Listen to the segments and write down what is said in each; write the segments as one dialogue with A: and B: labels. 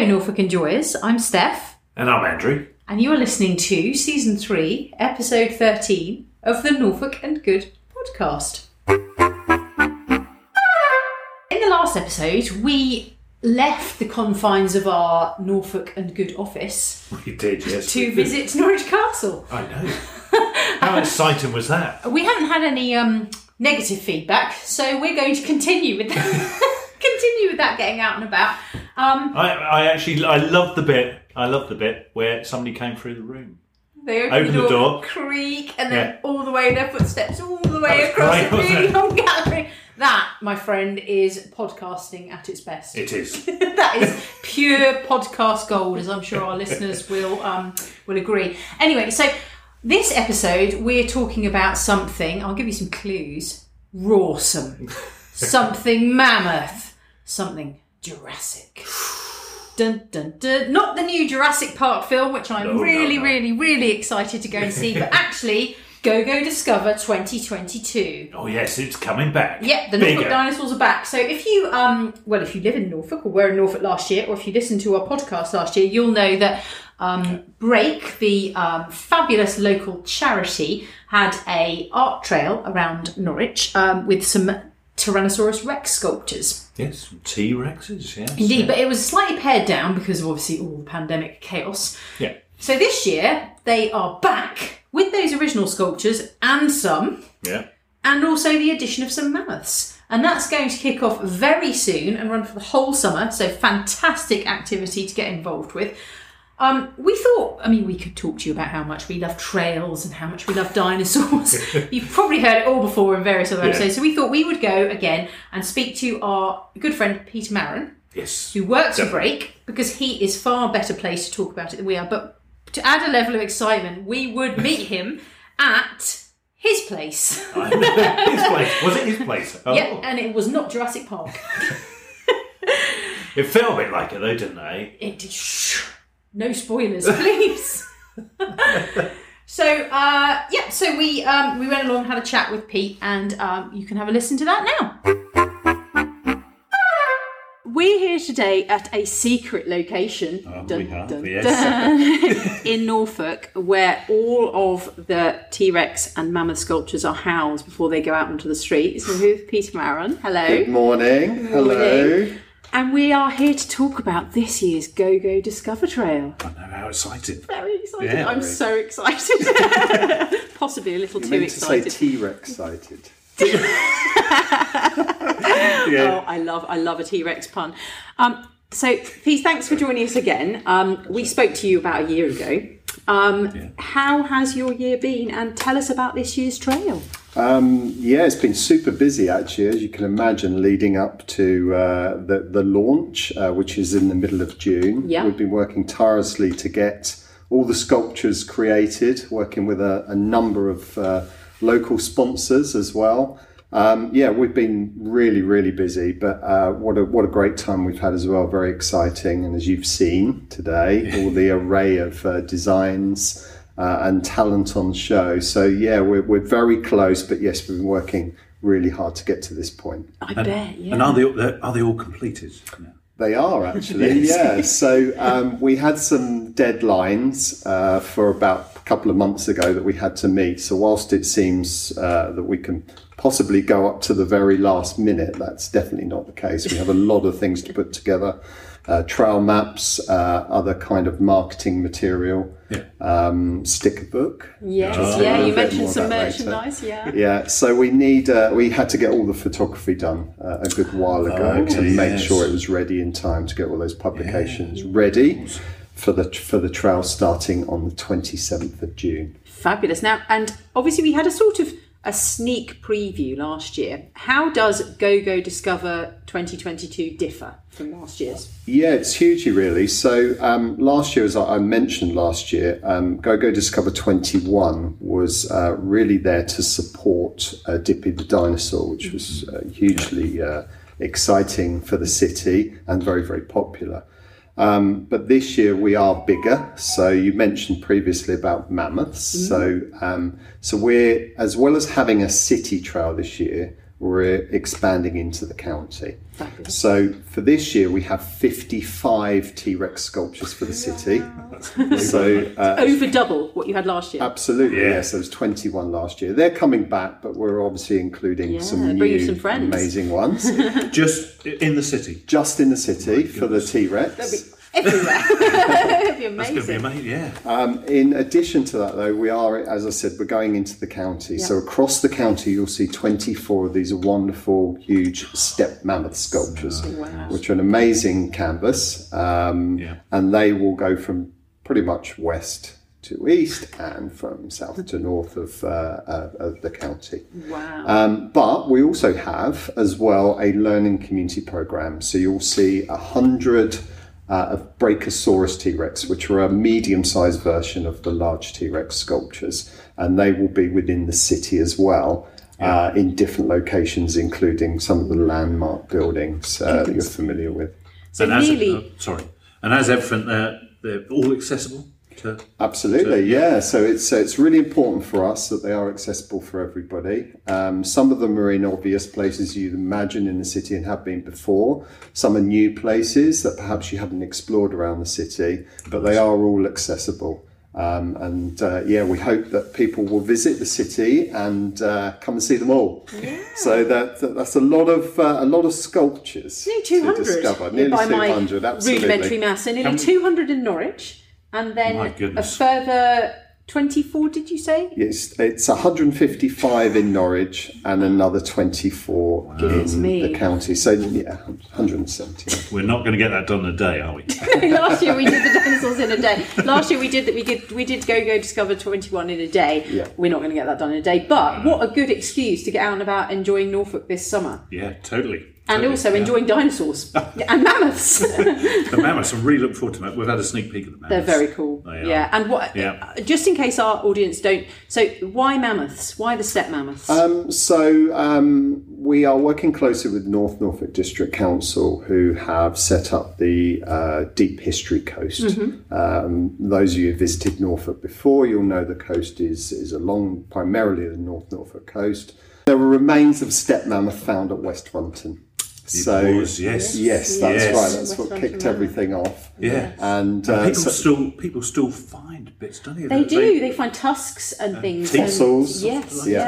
A: Hello, Norfolk Enjoyers. I'm Steph,
B: And I'm Andrew.
A: and you are listening to season three, episode 13 of the Norfolk and Good podcast. In the last episode, we left the confines of our Norfolk and Good office
B: We did, yes.
A: to visit Norwich Castle.
B: I know. How exciting was that?
A: We haven't had any um, negative feedback, so we're going to continue with that. continue with that getting out and about. Um,
B: I, I actually, I love the bit. I love the bit where somebody came through the room.
A: They open,
B: Open
A: the,
B: the
A: door,
B: door.
A: creak, and then
B: Yeah.
A: all the way, their footsteps all the way across
B: great,
A: the really long gallery. That, my friend, is podcasting at its best.
B: It is.
A: that is pure podcast gold, as I'm sure our listeners will um, will agree. Anyway, so this episode we're talking about something. I'll give you some clues. Rawsome, something mammoth, something Jurassic. Dun, dun, dun. Not the new Jurassic Park film, which I'm
B: No, no,
A: really,
B: no.
A: really, really excited to go and see, but actually, Go Go Discover 2022.
B: Oh yes, it's coming back.
A: Yep, the Norfolk
B: Bigger.
A: dinosaurs are back. So if you, um, well, if you live in Norfolk or were in Norfolk last year, or if you listened to our podcast last year, you'll know that um, Break, the um, fabulous local charity, had a art trail around Norwich um, with some Tyrannosaurus Rex sculptures.
B: Yes, T Rexes. Yes.
A: Indeed, but it was slightly pared down because of obviously all the pandemic chaos.
B: Yeah.
A: So this year they are back with those original sculptures and some
B: Yeah.
A: and also the addition of some mammoths. And that's going to kick off very soon and run for the whole summer. So fantastic activity to get involved with. Um, we thought, I mean, we could talk to you about how much we love trails and how much we love dinosaurs. You've probably heard it all before in various other
B: Yeah.
A: episodes. So we thought we would go again and speak to our good friend Peter Maron,
B: Yes.
A: who works for Break, because he is far better placed to talk about it than we are. But to add a level of excitement, we would meet him at his place.
B: His place. Was it his place? Oh.
A: Yeah, and it was not Jurassic Park.
B: It felt a bit like it though, didn't it?
A: It did. Shh, no spoilers, please. so uh, yeah, so we um, we went along, had a chat with Pete, and um, you can have a listen to that now. We're here today at a secret location
B: Oh,
A: dun,
B: we have,
A: dun,
B: yes.
A: dun, in Norfolk, where all of the T Rex and mammoth sculptures are housed before they go out onto the street. So, who's Peter Maron? Hello.
C: Good morning. Hello.
A: And we are here to talk about this year's Go Go Discover Trail.
B: I know how exciting.
A: Very excited.
B: Yeah,
A: I'm so excited. Possibly a little
C: You
A: too
C: meant to say
A: excited.
C: T-Rex sighted.
A: Oh, I love I love a T-Rex pun. Um, so Pete, thanks for joining us again. Um, we spoke to you about a year ago. Um, How has your year been? And tell us about this year's trail.
C: Um, yeah, it's been super busy actually, as you can imagine, leading up to uh, the the launch, uh, which is in the middle of June.
A: Yeah.
C: We've been working tirelessly to get all the sculptures created, working with a, a number of uh, local sponsors as well. Um, yeah, we've been really, really busy, but uh, what a what a great time we've had as well. Very exciting, and as you've seen today, all the array of uh, designs uh, and talent on show. So yeah, we're we're very close, but yes, we've been working really hard to get to this point.
A: I bet. Yeah.
B: And are they are they all completed?
C: They are actually, yeah. So um, we had some deadlines uh, for about a couple of months ago that we had to meet. So whilst it seems uh, that we can possibly go up to the very last minute, that's definitely not the case. We have a lot of things to put together. Uh, trail maps, uh, other kind of marketing material,
B: Yeah.
C: um, sticker book.
A: Yes,
C: I'll
A: yeah. You mentioned some
C: about later.
A: merchandise. Yeah.
C: Yeah, so we need uh, we had to get all the photography done uh, a good while ago
B: Oh,
C: to make sure it was ready in time to get all those publications ready for the for the trail starting on the 27th of June.
A: Fabulous. Now, and obviously we had a sort of a sneak preview last year. How does Go Go Discover 2022 differ from last year's?
C: Yeah, it's hugely really. So um, last year, as I mentioned last year, um, Go Go Discover 21 was uh, really there to support uh, Dippy the dinosaur, which was uh, hugely uh, exciting for the city and very, very popular. Um, but this year we are bigger. So you mentioned previously about mammoths. So um, so we're as well as having a city trail this year, we're expanding into the county.
A: Fabulous.
C: So for this year, we have 55 T Rex sculptures for the city. So uh,
A: Over double what you had last year.
C: Absolutely,
B: Yeah.
C: yes. There was 21 last year. They're coming back, but we're obviously including
A: Yeah,
C: some new
A: some friends.
C: amazing ones.
B: Just in the city.
C: Just in the city for the T Rex.
A: Everywhere. It'd be
B: That's going to be
A: amazing.
B: amazing. Yeah.
C: Um, in addition to that, though, we are, as I said, we're going into the county. So across the county, you'll see 24 of these wonderful, huge steppe mammoth sculptures,
A: Wow.
C: which are an amazing canvas. Um,
B: Yeah.
C: And they will go from pretty much west to east and from south to north of, uh, uh, of the county.
A: Wow.
C: Um, but we also have as well a learning community program. So you'll see a hundred uh, of Brachiosaurus T Rex, which are a medium sized version of the large T Rex sculptures, and they will be within the city as well. Uh, in different locations, including some of the landmark buildings uh, that you're familiar with.
A: so
B: and as,
A: nearly.
B: oh, sorry. And as everything, uh, they're all accessible to.
C: Absolutely, yeah. So it's so it's really important for us that they are accessible for everybody. Um, some of them are in obvious places you'd imagine in the city and have been before. Some are new places that perhaps you haven't explored around the city, but they are all accessible. Um, and uh, yeah, we hope that people will visit the city and uh, come and see them all. So that, that that's a lot of uh, a lot of sculptures
A: Nearly 200.
C: discover. Nearly
A: by
C: two
A: my
C: hundred, absolutely.
A: rudimentary mass, So nearly 200 in Norwich, and then
B: My
A: a further 24, did you say?
C: It's, it's 155 in Norwich and another 24
A: Goodness
C: in
A: me.
C: the county. So, yeah, 170.
B: We're not going to get that done in a day, are we?
A: Last year we did the dinosaurs in a day. Last year we did that. We did we did go go discover 21 in a day.
C: Yeah.
A: We're not going to get that done in a day. But what a good excuse to get out and about enjoying Norfolk this summer.
B: yeah, totally.
A: And
B: Totally,
A: also
B: yeah.
A: enjoying dinosaurs and mammoths.
B: the mammoths. I'm really looking forward to that. We've had a sneak peek at the mammoths.
A: They're very cool.
B: They are.
A: Yeah. And what?
B: Yeah.
A: Just in case our audience don't. So why mammoths? Why the steppe mammoths?
C: Um, so, um, we are working closely with North Norfolk District Council, who have set up the uh, Deep History Coast.
A: Mm-hmm.
C: Um, those of you who have visited Norfolk before, you'll know the coast is, is along primarily the North Norfolk coast. There were remains of steppe mammoth found at West Runton. So,
B: was, yes.
C: yes, that's
B: Yes.
C: right. That's
A: West
C: what kicked everything off.
B: Yeah.
C: And,
B: And
C: uh,
B: people
C: so-
B: still people still find bits, don't they?
A: they do. They find tusks and things. and-
C: fossils.
A: Yes.
C: Yeah.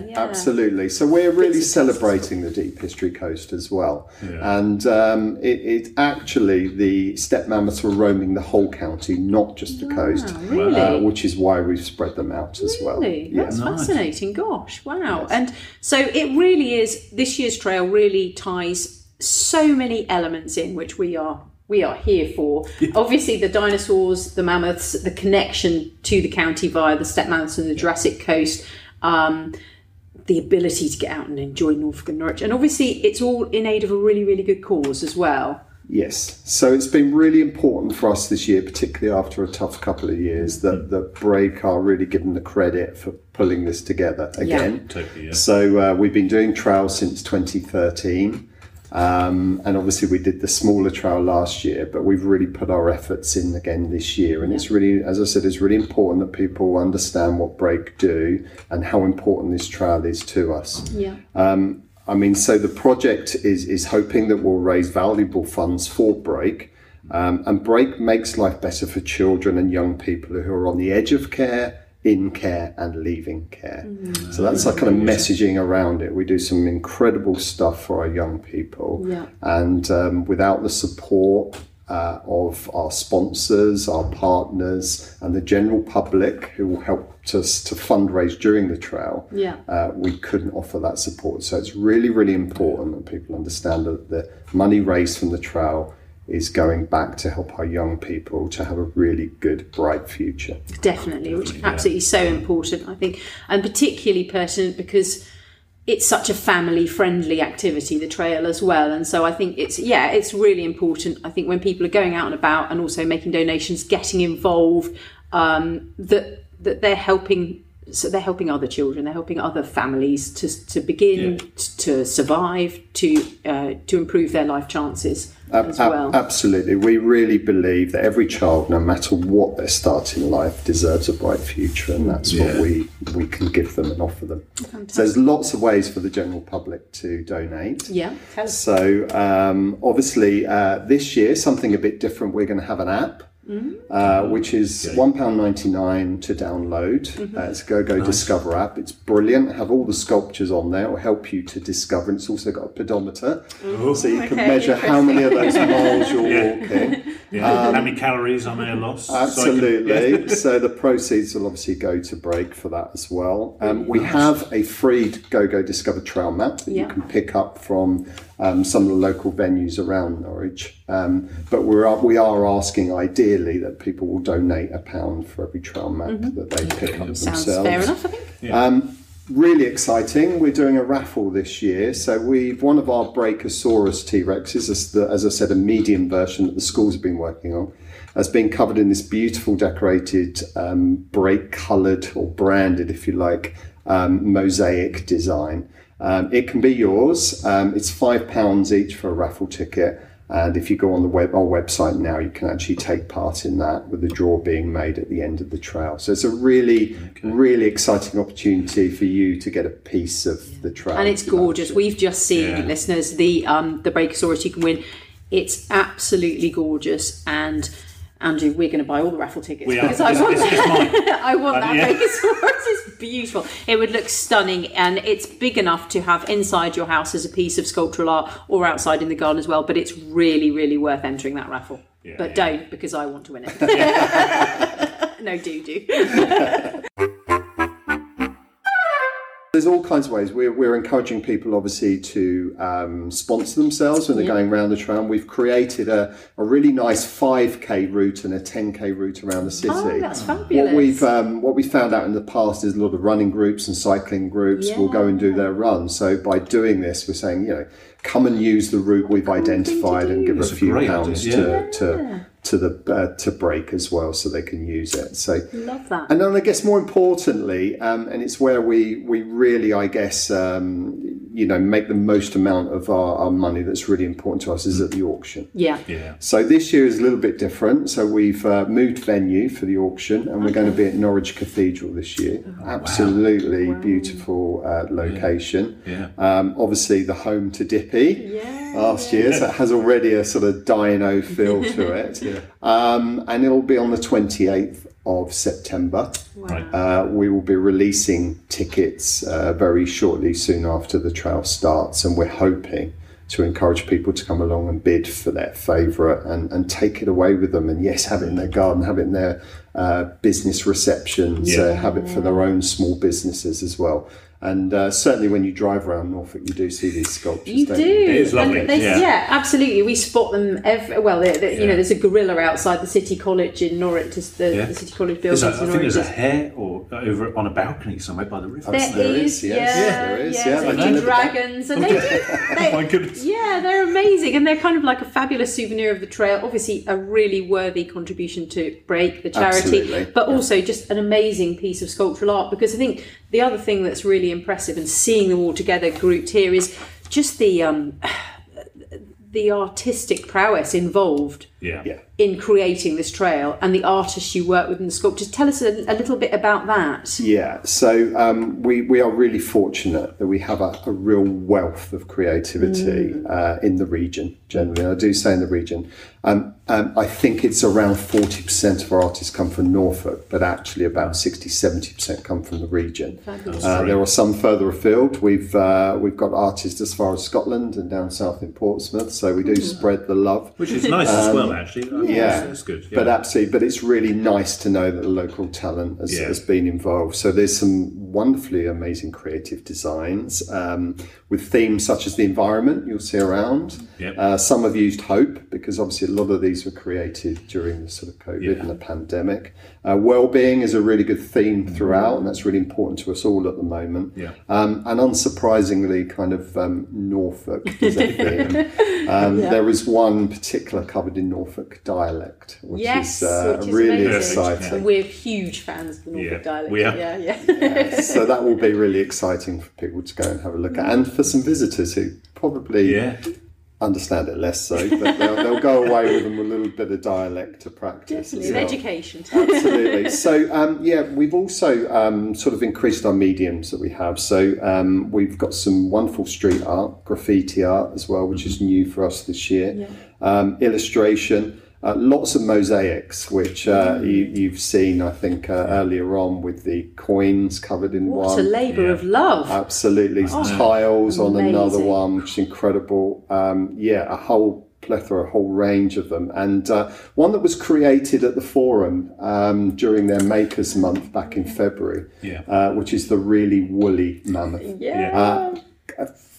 A: Yeah. Yeah.
C: Absolutely. So we're really
A: Bits
C: celebrating the Deep History Coast as well.
B: Yeah.
C: And um, it, it actually, the steppe mammoths were roaming the whole county, not just the coast,
A: really?
C: uh, which is why we've spread them out as well.
A: Really?
C: Yeah.
A: That's
B: Nice.
A: fascinating. Gosh, wow. And so it really is this year's trail really ties so many elements in which we are we are here for. Obviously the dinosaurs, the mammoths, the connection to the county via the steppe Mountains and the Jurassic coast. Um, the ability to get out and enjoy Norfolk and Norwich. And obviously it's all in aid of a really, really good cause as well.
C: Yes. So it's been really important for us this year, particularly after a tough couple of years, that, the Break are really given the credit for pulling this together again.
B: Totally, yeah.
C: So uh, we've been doing trials since 2013. Um, and obviously, we did the smaller trial last year, but we've really put our efforts in again this year. And it's really, as I said, it's really important that people understand what Break do and how important this trial is to us.
A: Yeah.
C: I mean, so the project is is hoping that we'll raise valuable funds for Break, um, and Break makes life better for children and young people who are on the edge of care, in care, and leaving care. So that's our kind of messaging around it. We do some incredible stuff for our young people,
A: Yeah.
C: and um, without the support. Uh, of our sponsors, our partners, and the general public who will help us to fundraise during the trail,
A: Yeah.
C: uh, we couldn't offer that support. So it's really, really important that people understand that the money raised from the trail is going back to help our young people to have a really good, bright future.
A: Definitely, which is absolutely so important, I think, and particularly pertinent because it's such a family friendly activity, the trail as well. And so I think it's, yeah, it's really important. I think when people are going out and about and also making donations, getting involved, um, that, that they're helping so they're helping other children, they're helping other families to, to begin
B: Yeah.
A: t- to survive, to uh, to improve their life chances as
C: Ab- Absolutely. We really believe that every child, no matter what their start in life, deserves a bright future, and that's
B: Yeah.
C: what we, we can give them and offer them. So there's lots of ways for the general public to donate.
A: yeah, tell us.
C: So um, obviously, uh, this year something a bit different. We're going to have an app, uh, which is one pound ninety nine to download. Uh, it's a Go Go Discover app. It's brilliant. Have all the sculptures on there. It will help you to discover. And it's also got a pedometer, so you can
A: Okay,
C: measure how many of those miles you're
B: Yeah.
C: walking.
B: Yeah. How many calories I may have lost? so can-
C: Absolutely. so the proceeds will obviously go to break for that as well. Um, we have a free Go Go Discover Trail map that
A: Yeah.
C: you can pick up from um, some of the local venues around Norwich. Um, but we're we are asking ideally that people will donate a pound for every trail map that they pick up
A: Mm-hmm. Sounds
C: themselves.
A: fair enough, I think.
C: Um, really exciting. We're doing a raffle this year. So we've one of our Brachiosaurus T Rexes, as, as I said, a medium version that the schools have been working on, has been covered in this beautiful decorated, um, Break coloured or branded, if you like, um, mosaic design. Um, it can be yours. Um, it's five pounds each for a raffle ticket. And if you go on the web our website now, you can actually take part in that with the draw being made at the end of the trail. So it's a really, really exciting opportunity for you to get a piece of the trail.
A: and it's
C: if you
A: gorgeous. We've just seen,
B: Yeah.
A: listeners, the um, the Brachiosaurus you can win. It's absolutely gorgeous, and Andrew, we're going to buy all the raffle tickets
B: We are.
A: because I
B: It's-
A: want
B: it's- it's
A: that.
B: mine.
A: I want that
B: yeah.
A: Brachiosaurus. It's beautiful. It would look stunning, and it's big enough to have inside your house as a piece of sculptural art, or outside in the garden as well. But it's really, really worth entering that raffle.
B: Yeah.
A: but don't because I want to win it. no, do do.
C: There's all kinds of ways. We're, we're encouraging people, obviously, to um, sponsor themselves when they're going around the trail. We've created a, a really nice 5k route and a 10k route around the city.
A: Oh, that's fabulous.
C: What we've um, what we found out in the past is a lot of running groups and cycling groups will go and do their run. So by doing this, we're saying, you know, come and use the route we've identified and give
B: That's
C: a
B: a
C: few pounds
B: idea,
C: to, to to the uh, to break as well, so they can use it. So
A: Love that.
C: and then I guess more importantly, um, and it's where we, we really, I guess, um, you know, make the most amount of our, our money that's really important to us is at the auction.
A: yeah.
B: Yeah.
C: So this year is a little bit different. So we've uh, moved venue for the auction, and we're going to be at Norwich Cathedral this year. Absolutely beautiful uh, location.
B: Yeah.
C: Um, obviously, the home to Dippy yeah. last year, so it has already a sort of dino feel to it. um, and it'll be on the 28th of September.
B: Right.
C: Uh, we will be releasing tickets uh, very shortly, soon after the trail starts, and we're hoping to encourage people to come along and bid for their favourite and, and take it away with them. And yes, have it in their garden, have it in their uh, business receptions,
B: Yeah.
C: uh, have it for their own small businesses as well. And uh, certainly when you drive around Norfolk, you do see these sculptures.
A: You
C: don't
A: do.
B: It is lovely,
A: they-
B: yeah.
A: absolutely. We spot them every. Well, they they- you know, there's a gorilla outside the city college in Norwich. The,
B: Yeah.
A: the city college
B: There's
A: buildings
B: a, I
A: in
B: think there's a
A: Norwich.
B: hare or over on a balcony somewhere by the river.
A: There
C: There
A: is,
C: is, yes.
A: yeah,
C: Yeah, there is,
A: yeah,
C: yeah,
A: there's
C: I
A: a
C: know
A: few
C: about that.
A: dragons, and they do. They,
B: My goodness.
A: Yeah, they're amazing, and they're kind of like a fabulous souvenir of the trail. Obviously, a really worthy contribution to Break the charity,
C: Absolutely,
A: but also just an amazing piece of sculptural art. Because I think the other thing that's really impressive, and seeing them all together grouped here, is just the um, the artistic prowess involved
B: Yeah.
C: Yeah.
A: In creating this trail, and the artists you work with and the sculptors. Tell us a, a little bit about that.
C: Yeah, so um, we, we are really fortunate that we have a, a real wealth of creativity uh, in the region, generally. I do say in the region. Um, um, I think it's around 40% of our artists come from Norfolk, but actually about 60 70% come from the region. Uh, there are some further afield. We've, uh, we've got artists as far as Scotland and down south in Portsmouth, so we do spread the love.
B: Which is nice as well, actually.
C: Yeah,
B: that's good. Yeah.
C: But absolutely, but it's really nice to know that the local talent has,
B: Yeah.
C: has been involved. So there's some wonderfully amazing creative designs um, with themes such as the environment you'll see around.
B: Yep.
C: Uh, some have used hope because obviously a lot of these were created during the sort of COVID
B: Yeah.
C: and the pandemic. Uh, well-being is a really good theme throughout, and that's really important to us all at the moment.
B: Yeah.
C: Um, and unsurprisingly, kind of um, Norfolk is a theme. Um, There is one particular covered in Norfolk dialect, which
A: Yes,
C: is uh,
A: which is
C: really
A: amazing.
C: exciting.
A: And we're huge fans of the Norfolk
B: Yeah,
A: dialect.
B: we are.
A: Yeah, yeah.
C: So that will be really exciting for people to go and have a look at, and for some visitors who probably
B: Yeah.
C: understand it less so, but they'll, they'll go away with them a little bit of dialect to practice.
A: Definitely, an
C: well.
A: education.
C: Absolutely. So, um, yeah, we've also um, sort of increased our mediums that we have. So, um, we've got some wonderful street art, graffiti art as well, which is new for us this year. Um, illustration, uh, lots of mosaics, which uh, you, you've seen, I think, uh, earlier on with the coins covered in
A: What
C: one.
A: a labour of love.
C: Absolutely. Tiles on another one, which is incredible. Um, yeah, a whole plethora, a whole range of them. And uh, one that was created at the forum um, during their Makers Month back in February,
B: Yeah.
C: uh, which is the really woolly mammoth.
A: yeah.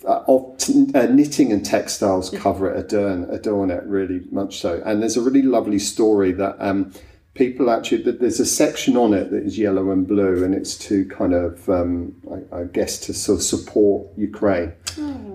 C: Of knitting and textiles cover it, adorn, adorn it really much so. And there's a really lovely story that um, people actually, that there's a section on it that is yellow and blue, and it's to kind of, um, I, I guess, to sort of support Ukraine.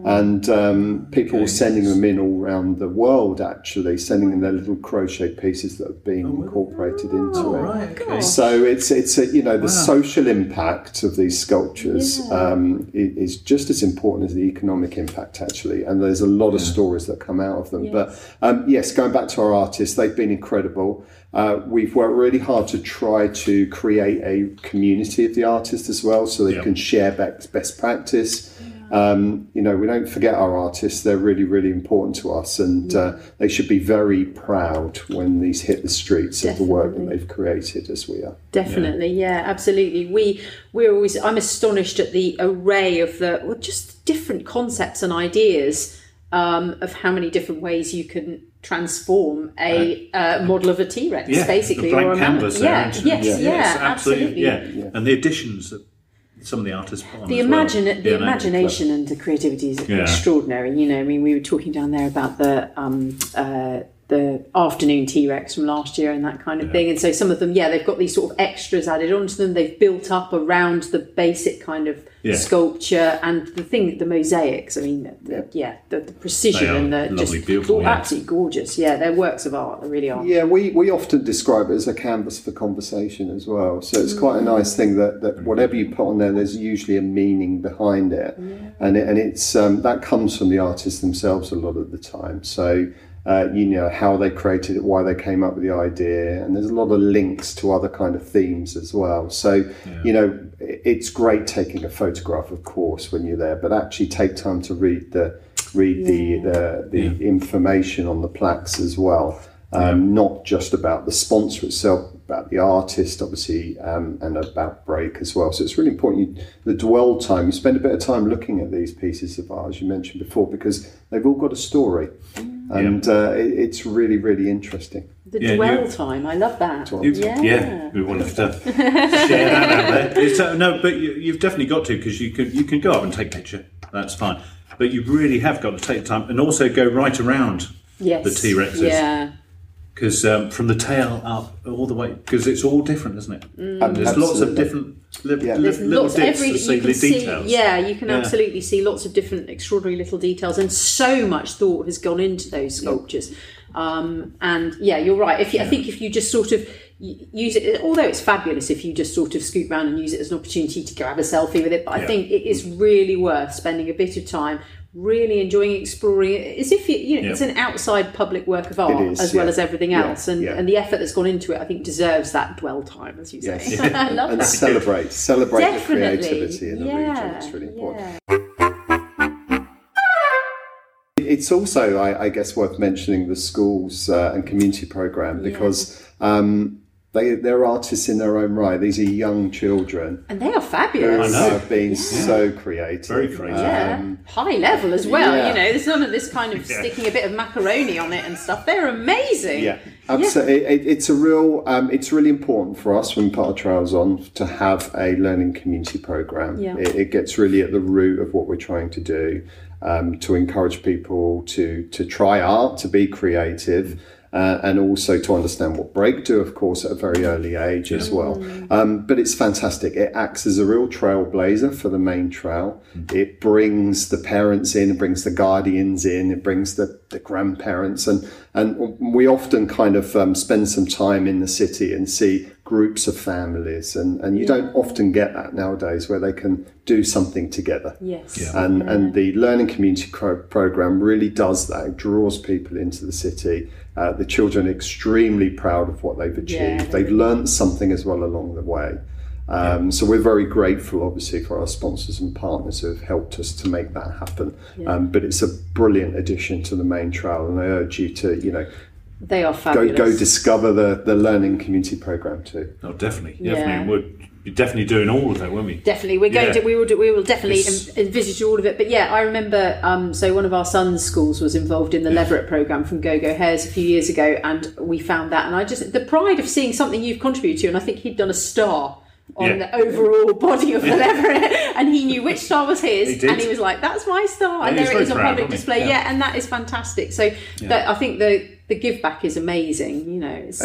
C: And um, people were sending them in all around the world, actually, sending in their little crochet pieces that have been incorporated into it.
B: Right. Okay.
C: So it's it's a, you know the social impact of these sculptures um, is just as important as the economic impact actually, and there's a lot of stories that come out of them. But um, yes, going back to our artists, they've been incredible. Uh, we've worked really hard to try to create a community of the artists as well, so they
B: Yeah.
C: can share best best practice. Um, you know, we don't forget our artists; they're really, really important to us, and uh, they should be very proud when these hit the streets of the work that they've created, as we are.
A: Definitely, yeah. absolutely. We we're always. I'm astonished at the array of the well, just different concepts and ideas um, of how many different ways you can transform a uh, model of a T Rex,
B: Yeah,
A: basically,
B: the blank
A: or a mammoth.
B: canvas
A: Yeah,
B: isn't
A: yes,
B: it?
A: yeah,
B: Yes,
A: absolutely.
B: Yeah. and the additions that some of the artists put on
A: The
B: as well.
A: imagine the
B: Yeah,
A: imagination and the creativity is
B: Yeah.
A: extraordinary. You know, I mean, we were talking down there about the um, uh, the afternoon T Rex from last year and that kind of thing. And so some of them, yeah, they've got these sort of extras added onto them. They've built up around the basic kind of
B: Yeah.
A: sculpture and the thing, the mosaics. I mean, the, yeah, the, the precision and the
B: lovely,
A: just
B: beautiful,
A: go-
B: yeah.
A: absolutely gorgeous. Yeah, they're works of art. They really are.
C: Yeah, we, we often describe it as a canvas for conversation as well. So it's quite a nice thing that, that whatever you put on there, there's usually a meaning behind it, and it, and it's um, that comes from the artists themselves a lot of the time. So. Uh, you know how they created it, why they came up with the idea, and there's a lot of links to other kind of themes as well. So, you know, it's great taking a photograph, of course, when you're there, but actually take time to read the read the the, the information on the plaques as well. Um, Not just about the sponsor itself, about the artist, obviously, um, and about break as well. So it's really important. You, the dwell time, you spend a bit of time looking at these pieces of art, as you mentioned before, because they've all got a story, and uh, it, it's really, really interesting.
A: The
B: Yeah,
A: dwell
B: you-
A: time, I love that.
B: You-
A: Yeah.
B: yeah, we wanted to share that out there. It's, uh, no, but you, you've definitely got to because you can you can go up and take a picture. That's fine, but you really have got to take the time and also go right around
A: Yes.
B: the T Rexes
A: Yeah.
B: Because um, from the tail up all the way because it's all different, isn't it? And there's lots of different li-
C: Yeah.
B: li- little
A: lots
B: bits
A: every
B: to see
A: you can see
B: details.
A: yeah you can
B: Yeah.
A: absolutely see lots of different extraordinary little details and so much thought has gone into those sculptures um, and yeah you're right if you, I think if you just sort of use it although it's fabulous if you just sort of scoot round and use it as an opportunity to go have a selfie with it but I think it is really worth spending a bit of time really enjoying exploring it as if it, you know
B: Yeah.
A: it's an outside public work of art
C: is,
A: as well
C: yeah.
A: as everything else and,
C: yeah.
A: and the effort that's gone into it I think deserves that dwell time as you say
C: Yes.
A: I love
C: and
A: that
C: celebrate celebrate
A: Definitely.
C: the creativity in the region. It's really important. It's also, I, I guess, worth mentioning the schools uh, and community program because um, they they're artists in their own right. These are young children
A: And they are
C: who
A: fabulous.
B: know.
C: They have been so creative.
B: Very creative.
A: Yeah,
C: Um,
A: high level as well.
C: yeah.
A: You know, there's none of this kind of
B: Yeah.
A: sticking a bit of macaroni on it and stuff. They're amazing.
C: Yeah, absolutely. It, it's a real. Um, it's really important for us when we put our trials on to have a learning community program.
A: Yeah.
C: It, it gets really at the root of what we're trying to do um, to encourage people to to try art, to be creative. Uh, and also to understand what break do, of course, at a very early age as well. Um, but it's fantastic. It acts as a real trailblazer for the main trail. It brings the parents in, it brings the guardians in, it brings the the grandparents, and and we often kind of um, spend some time in the city and see groups of families, and and you don't often get that nowadays where they can do something together.
A: Yes.
B: Yeah.
C: And and the learning community pro- program really does that. It draws people into the city. Uh, the children are extremely proud of what they've achieved.
A: Yeah.
C: They've learned something as well along the way. Um, So we're very grateful, obviously, for our sponsors and partners who have helped us to make that happen. Um, but it's a brilliant addition to the main trail, and I urge you to, you know,
A: They are
C: go
A: fabulous.
C: go discover the the learning community program too.
B: Oh, definitely,
A: Yeah.
B: definitely. We're be definitely doing all of that, won't we?
A: Definitely, we're going
B: Yeah.
A: to. We will. Do, we will definitely
B: It's-
A: envisage all of it. But yeah, I remember. Um, so one of our son's schools was involved in the Leveret program from Go Go Hares a few years ago, and we found that. And I just the pride of seeing something you've contributed to, and I think he'd done a star on
B: Yeah.
A: the overall body of the Leveret, and he knew which star was his,
B: He
A: and he was like, "That's my star," and
B: he
A: there it is on public display.
B: Yeah.
A: Yeah. and that is fantastic. So that, I think the the give back is amazing. You know, it's,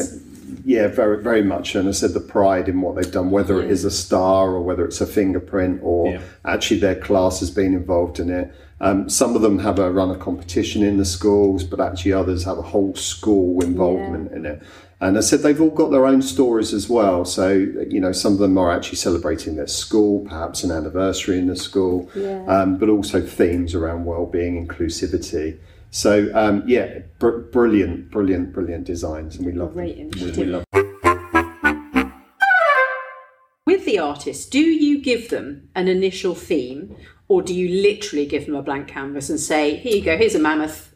C: Yeah, very, very much. And I said the pride in what they've done, whether it is a star or whether it's a fingerprint or
B: Yeah.
C: actually their class has been involved in it. Um, some of them have a run a competition in the schools, but actually others have a whole school involvement in it. And I said they've all got their own stories as well. So, you know, some of them are actually celebrating their school, perhaps an anniversary in the school, um, but also themes around well-being, inclusivity. So, um, yeah, br- brilliant, brilliant, brilliant designs, and we love
A: Great
C: them.
A: initiative.
C: We, we love
A: With the artists, do you give them an initial theme or do you literally give them a blank canvas and say, here you go, here's a mammoth,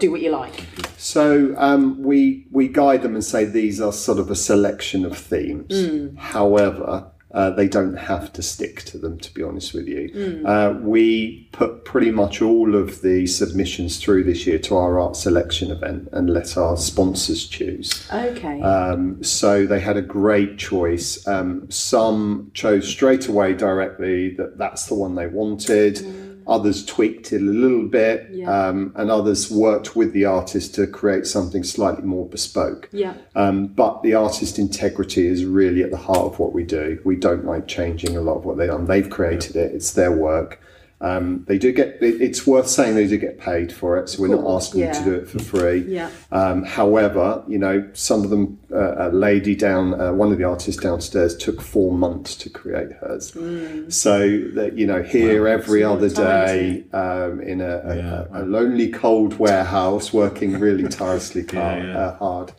A: do what you like?
C: So um, we we guide them and say these are sort of a selection of themes. However, uh, they don't have to stick to them. To be honest with you, uh, we put pretty much all of the submissions through this year to our art selection event and let our sponsors choose.
A: Okay.
C: Um, so they had a great choice. Um, some chose straight away directly that that's the one they wanted. Others tweaked it a little bit,
A: Yeah.
C: um, and others worked with the artist to create something slightly more bespoke.
A: yeah.
C: Um, but the artist integrity is really at the heart of what we do. We don't like changing a lot of what they've done. They've created it; it's their work. Um, they do get. it- It's worth saying they do get paid for it, so we're not
A: course,
C: asking them to do it for free.
A: Yeah.
C: Um, however, you know, some of them, uh, a lady down, uh, one of the artists downstairs took four months to create hers. So that you know, here every
A: Mm. a lot
C: other day um, in a, a,
B: Yeah.
C: a, a lonely, cold warehouse, working really tirelessly car,
B: yeah.
C: Uh, hard.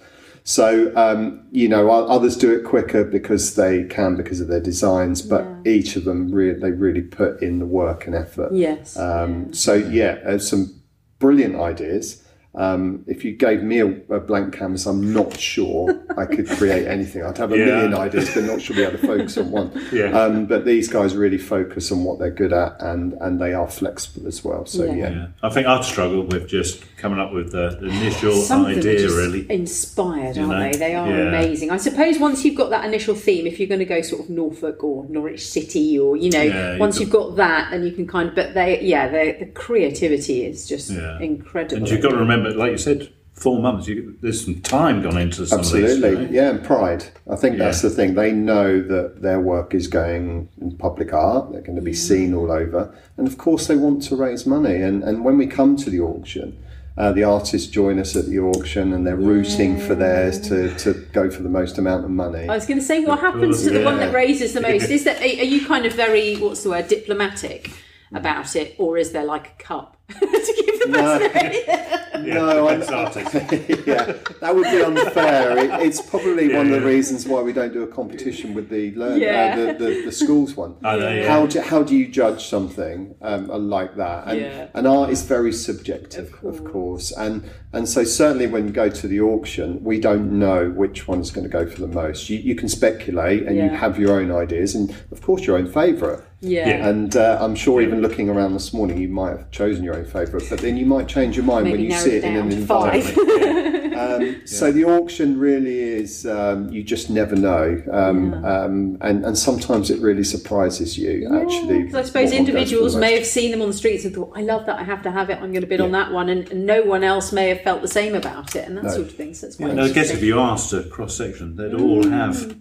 C: So um, you know, others do it quicker because they can because of their designs, but each of them really they really put in the work and effort.
A: Yes.
C: Um, so yeah, some brilliant ideas. Um, if you gave me a, a blank canvas, I'm not sure I could create anything. I'd have a
B: Yeah.
C: million ideas, but not sure we had to focus on one.
B: Yeah.
C: Um, but these guys really focus on what they're good at, and and they are flexible as well. So
A: Yeah.
C: yeah,
B: Yeah. I think I've struggled with just coming up with the the initial
A: Some of them are
B: idea,
A: just
B: really.
A: inspired, aren't
B: know?
A: they? They are
B: Yeah.
A: amazing. I suppose once you've got that initial theme, if you're going to go sort of Norfolk or Norwich City, or you know,
B: Yeah,
A: once you've got that, then you can kind of. But they, yeah, the the creativity is just
B: Yeah.
A: incredible.
B: And you've got to remember, like you said, four months. You, there's some time gone into some
C: absolutely,
B: of these. you
C: yeah, and pride. I think that's
B: Yeah.
C: the thing. They know that their work is going in public art. They're going to be seen all over, and of course, they want to raise money. And and when we come to the auction. Uh, the artists join us at the auction and they're rooting for theirs to, to go for the most amount of money.
A: I was going to say, what happens to the one that raises the most? Is that are are you kind of very what's the word diplomatic about it, or is there like a cup to give the person?
B: Yeah,
C: No,
B: depends
C: I-
B: artist.
C: yeah, that would be unfair. It, it's probably one of the
B: Yeah.
C: reasons why we don't do a competition with the learn
A: Yeah.
C: uh, the, the, the schools one.
B: I know, yeah.
C: How do how do you judge something um, like that? And,
A: Yeah.
C: and art is very subjective, of course. And and so certainly when you go to the auction, we don't know which one's going to go for the most. You, you can speculate and you have your own ideas, and of course your own favourite.
A: Yeah.
B: Yeah.
C: And uh, I'm sure even looking around this morning, you might have chosen your own favourite, but then you might change your mind when you see
A: it
C: it in an environment.
A: five.
C: Um, So the auction really is um, you just never know, um, um, and and sometimes it really surprises you. actually,
A: Because I suppose
C: what one goes for
A: individuals may have seen them on the streets and thought, "I love that. I have to have it. I'm going to bid on that one," and, and no one else may have felt the same about it, and that sort of thing. So it's quite
B: And I guess if you asked a cross section, they'd all have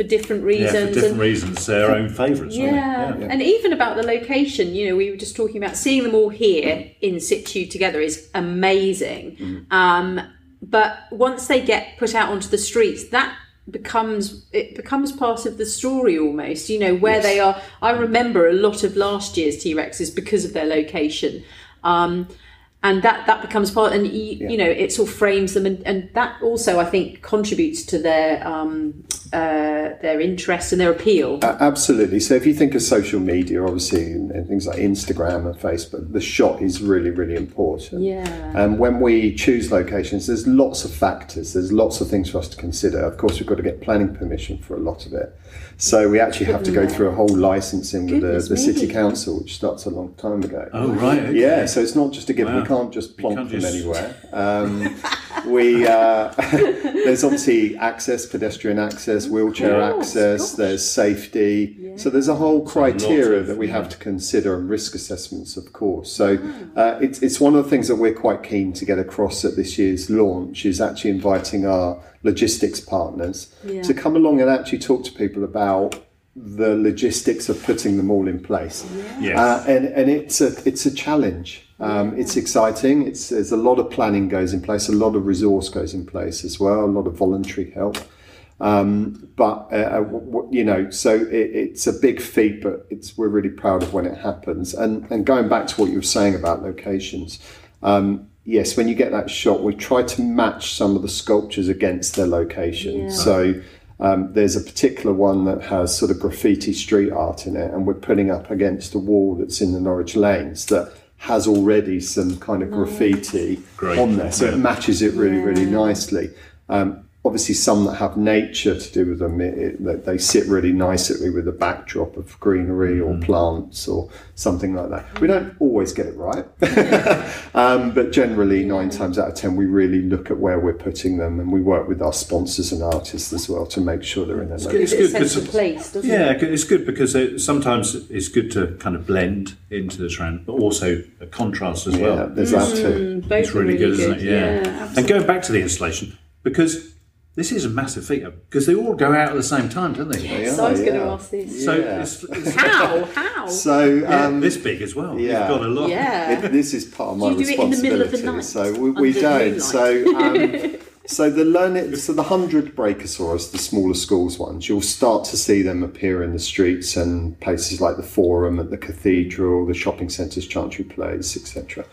D: for different
B: Yeah,
D: reasons.
B: for different
D: and,
B: reasons, their own favourites. aren't they?
D: yeah. and even about the location, you know, we were just talking about seeing them all here in situ together is amazing.
B: Mm.
D: Um, but once they get put out onto the streets, that becomes it becomes part of the story almost. You know where they are. I remember a lot of last year's T Rexes because of their location. Um, and that that becomes part and you, you know it sort of frames them and, and that also i think contributes to their um uh their interest and their appeal
C: A- Absolutely. So if you think of social media, obviously, and and things like Instagram and Facebook, the shot is really, really important.
D: Yeah.
C: And when we choose locations, there's lots of factors. There's lots of things for us to consider. Of course, we've got to get planning permission for a lot of it. So we actually have to go through a whole licensing with the, the city council, which starts a long time ago.
B: Oh, right. okay.
C: Yeah, so it's not just a given.
B: Wow.
C: We can't just plonk
B: can't
C: them
B: just-
C: anywhere. Um, we uh, there's obviously access, pedestrian access, wheelchair
D: Of course,
C: access. There's safety. So there's a whole criteria
B: of-
C: that we have to consider and risk assessments, of course. So uh, it's it's one of the things that we're quite keen to get across at this year's launch is actually inviting our logistics partners
D: Yeah.
C: to come along and actually talk to people about the logistics of putting them all in place.
B: Yes.
C: Uh, and and it's a it's a challenge. Um, It's exciting. It's there's a lot of planning goes in place. A lot of resource goes in place as well. A lot of voluntary help. Um, but uh, w- you know, so it, it's a big feat, but it's we're really proud of when it happens. And and going back to what you were saying about locations, um, yes, when you get that shot, we try to match some of the sculptures against their location. So. Um, there's a particular one that has sort of graffiti street art in it, and we're putting up against a wall that's in the Norwich Lanes that has already some kind of graffiti
B: Great.
C: on there, so
B: Yeah.
C: it matches it really, really nicely. Um, obviously, some that have nature to do with them, it, it, that they sit really nicely with a backdrop of greenery or plants or something like that. We don't always get it right, um, but generally, nine times out of ten, we really look at where we're putting them, and we work with our sponsors and artists as well to make sure they're in their
B: good. It's
D: a
B: good
D: sense of
B: 'cause-
D: place doesn't
B: Yeah,
D: it
B: it's good because it, sometimes it's good to kind of blend into the trend, but also a contrast as
C: Yeah,
B: well.
C: there's that too.
D: both
B: It's
D: are
B: really, good, isn't it?
D: yeah,
B: Yeah. and going back to the installation, because this is a massive feature, because they all go out at the same time, don't they?
C: Yeah,
D: so i was going to
C: yeah.
D: ask this
B: So
C: Yeah.
B: it's, it's
D: how how
C: So
B: yeah,
C: um,
B: this big as well.
C: yeah.
B: You've got a lot.
D: yeah
C: It, this is part of my Do
D: you do it in the middle of the
C: responsibility.
D: night,
C: so we, we
D: under
C: don't.
D: moonlight?
C: So um, so the learn so the hundred Brachiosaurus, the smaller schools ones, you'll start to see them appear in the streets and places like the Forum, at the Cathedral, the shopping centres, Chantry Place, etc.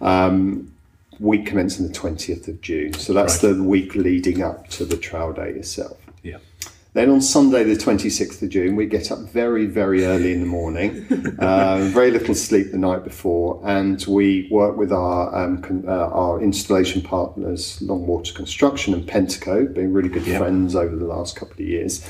C: Um, week commencing the twentieth of June. So that's
B: Right.
C: the week leading up to the trial day itself.
B: Yeah.
C: Then on Sunday, the 26th of June, we get up very, very early in the morning, uh, very little sleep the night before, and we work with our um, con- uh, our installation partners, Longwater Construction and Pentaco, being really good
B: Yeah.
C: friends over the last couple of years.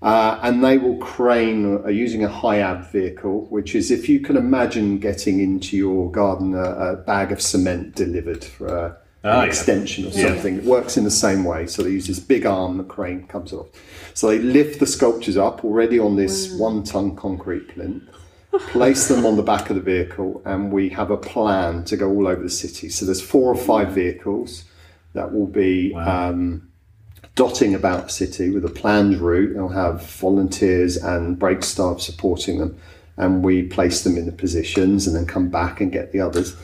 C: Uh, and they will crane uh, using a HIAB vehicle, which is if you can imagine getting into your garden a, a bag of cement delivered for a,
B: Ah,
C: an
B: yeah.
C: extension or
B: Yeah.
C: something. It works in the same way. So they use this big arm, the crane comes off. So they lift the sculptures up already on this one ton concrete plinth, place them on the back of the vehicle, and we have a plan to go all over the city. So there's four or five vehicles that will be um, dotting about the city with a planned route. They'll have volunteers and Break staff supporting them, and we place them in the positions and then come back and get the others.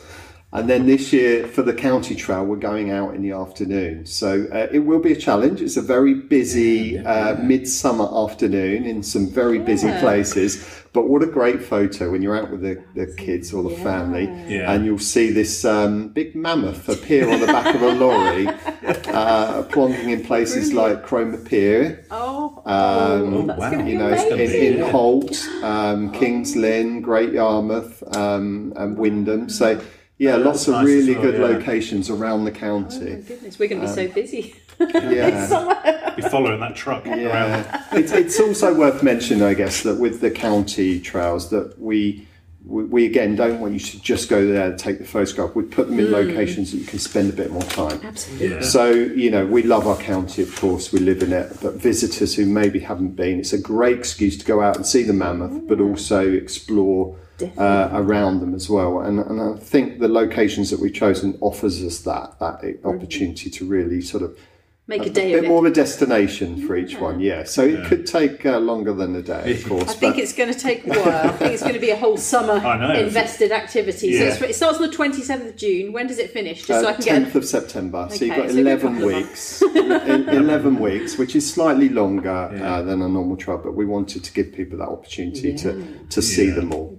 C: And then this year for the county trail, we're going out in the afternoon. So uh, it will be a challenge. It's a very busy uh, midsummer afternoon in some very busy
D: Yeah.
C: places. But what a great photo when you're out with the, the kids or the family
B: Yeah.
C: and you'll see this um, big mammoth appear on the back of a lorry, uh, plonking in places like Cromer Pier,
D: oh,
C: um,
D: oh that's
B: wow.
D: going to be
C: you know, in,
D: amazing
C: in
B: Yeah.
C: Holt, um, Kings Lynn, Great Yarmouth, um, and Wymondham. So, yeah, uh, lots of
B: nice
C: really
B: well,
C: good
B: yeah.
C: locations around the county.
D: oh my
C: county.
D: goodness we're going to be so um, busy
C: Yeah.
B: Be following that truck around.
C: Yeah, it's, it's also worth mentioning, I guess, that with the county trails, that we, we we again don't want you to just go there and take the photograph. We put them in mm. locations that you can spend a bit more time.
D: absolutely
B: Yeah.
C: So, you know, we love our county, of course, we live in it, but visitors who maybe haven't been, it's a great excuse to go out and see the mammoth, but mm. also explore uh, around them as well. And, and I think the locations that we've chosen offers us that, that opportunity to really sort of
D: Make a
C: a
D: day
C: bit
D: of it.
C: A bit more of a destination for each one. Yeah, so it could take uh, longer than a day, of course.
D: I think it's going to take a while. I think it's going to be a whole summer
B: I know.
D: invested activity.
B: Yeah.
D: So it's, it starts on the 27th of June. When does it finish? Just so I
C: Uh,
D: can get
C: 10th of September. so you've
D: Okay,
C: got
D: so
C: 11 weeks. E- 11 weeks, which is slightly longer uh, than a normal trial, but we wanted to give people that opportunity to, to see them all.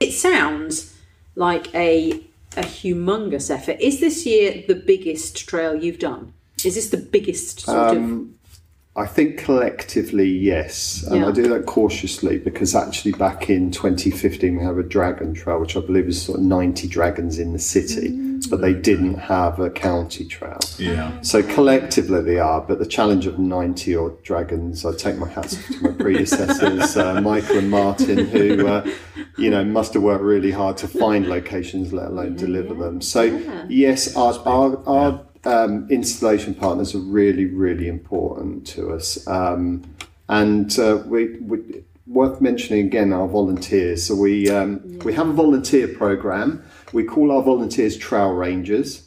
D: It sounds like a a humongous effort. Is this year the biggest trail you've done? Is this the biggest sort
C: Um, I think collectively, yes. And I do that cautiously because actually back in 2015 we have a dragon trail, which I believe is sort of 90 dragons in the city, but they didn't have a county trail.
B: Yeah.
C: So collectively they are, but the challenge of 90 odd dragons, I take my hats off to my predecessors, uh, Michael and Martin, who, uh, you know, must have worked really hard to find locations, let alone deliver them. So yes, our, our, our um, installation partners are really, really important to us. Um, and uh, we, we, worth mentioning again our volunteers. So we, um, we have a volunteer program. We call our volunteers trail rangers.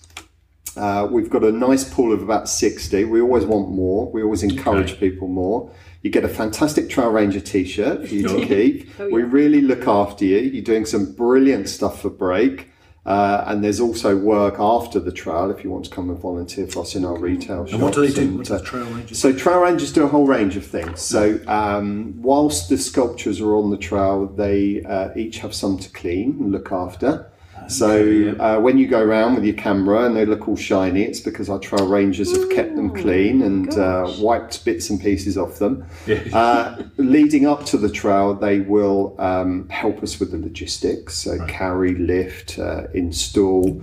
C: Uh, we've got a nice pool of about 60. We always want more. We always encourage people more. You get a fantastic Trail Ranger t shirt for you to keep. We really look after you. You're doing some brilliant stuff for break. Uh, and there's also work after the trail if you want to come and volunteer for us in our retail shops.
B: And what do they do?
C: And, uh,
B: the trail rangers
C: so trail rangers do a whole range of things. So um, whilst the sculptures are on the trail, they uh, each have some to clean and look after. So uh, when you go around with your camera and they look all shiny, it's because our trail rangers have kept them clean and uh, wiped bits and pieces off them. Uh, leading up to the trail, they will um, help us with the logistics, so carry, lift, uh, install.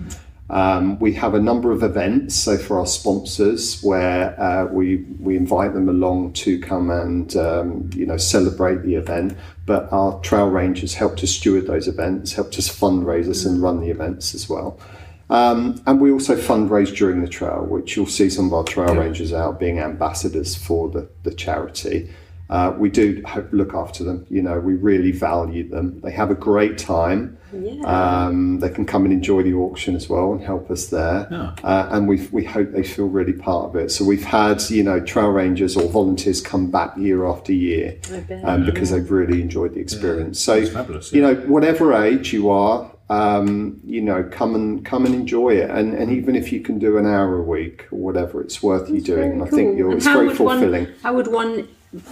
C: Um, we have a number of events, so for our sponsors, where uh, we we invite them along to come and um, you know celebrate the event. But our trail rangers help to steward those events, help to fundraise us and run the events as well. Um, and we also fundraise during the trail, which you'll see some of our trail rangers out being ambassadors for the, the charity. Uh, we do hope, look after them. You know, we really value them. They have a great time. Um, they can come and enjoy the auction as well and help us there.
B: Yeah.
C: Uh, and we we hope they feel really part of it. So we've had you know trail rangers or volunteers come back year after year um, because they've really enjoyed the experience. So
B: It's fabulous,
C: you know whatever age you are. Um, you know, come and come and enjoy it, and, and even if you can do an hour a week or whatever, it's worth you doing. And I think you're, it's
D: how
C: very
D: would
C: fulfilling.
D: One, how would one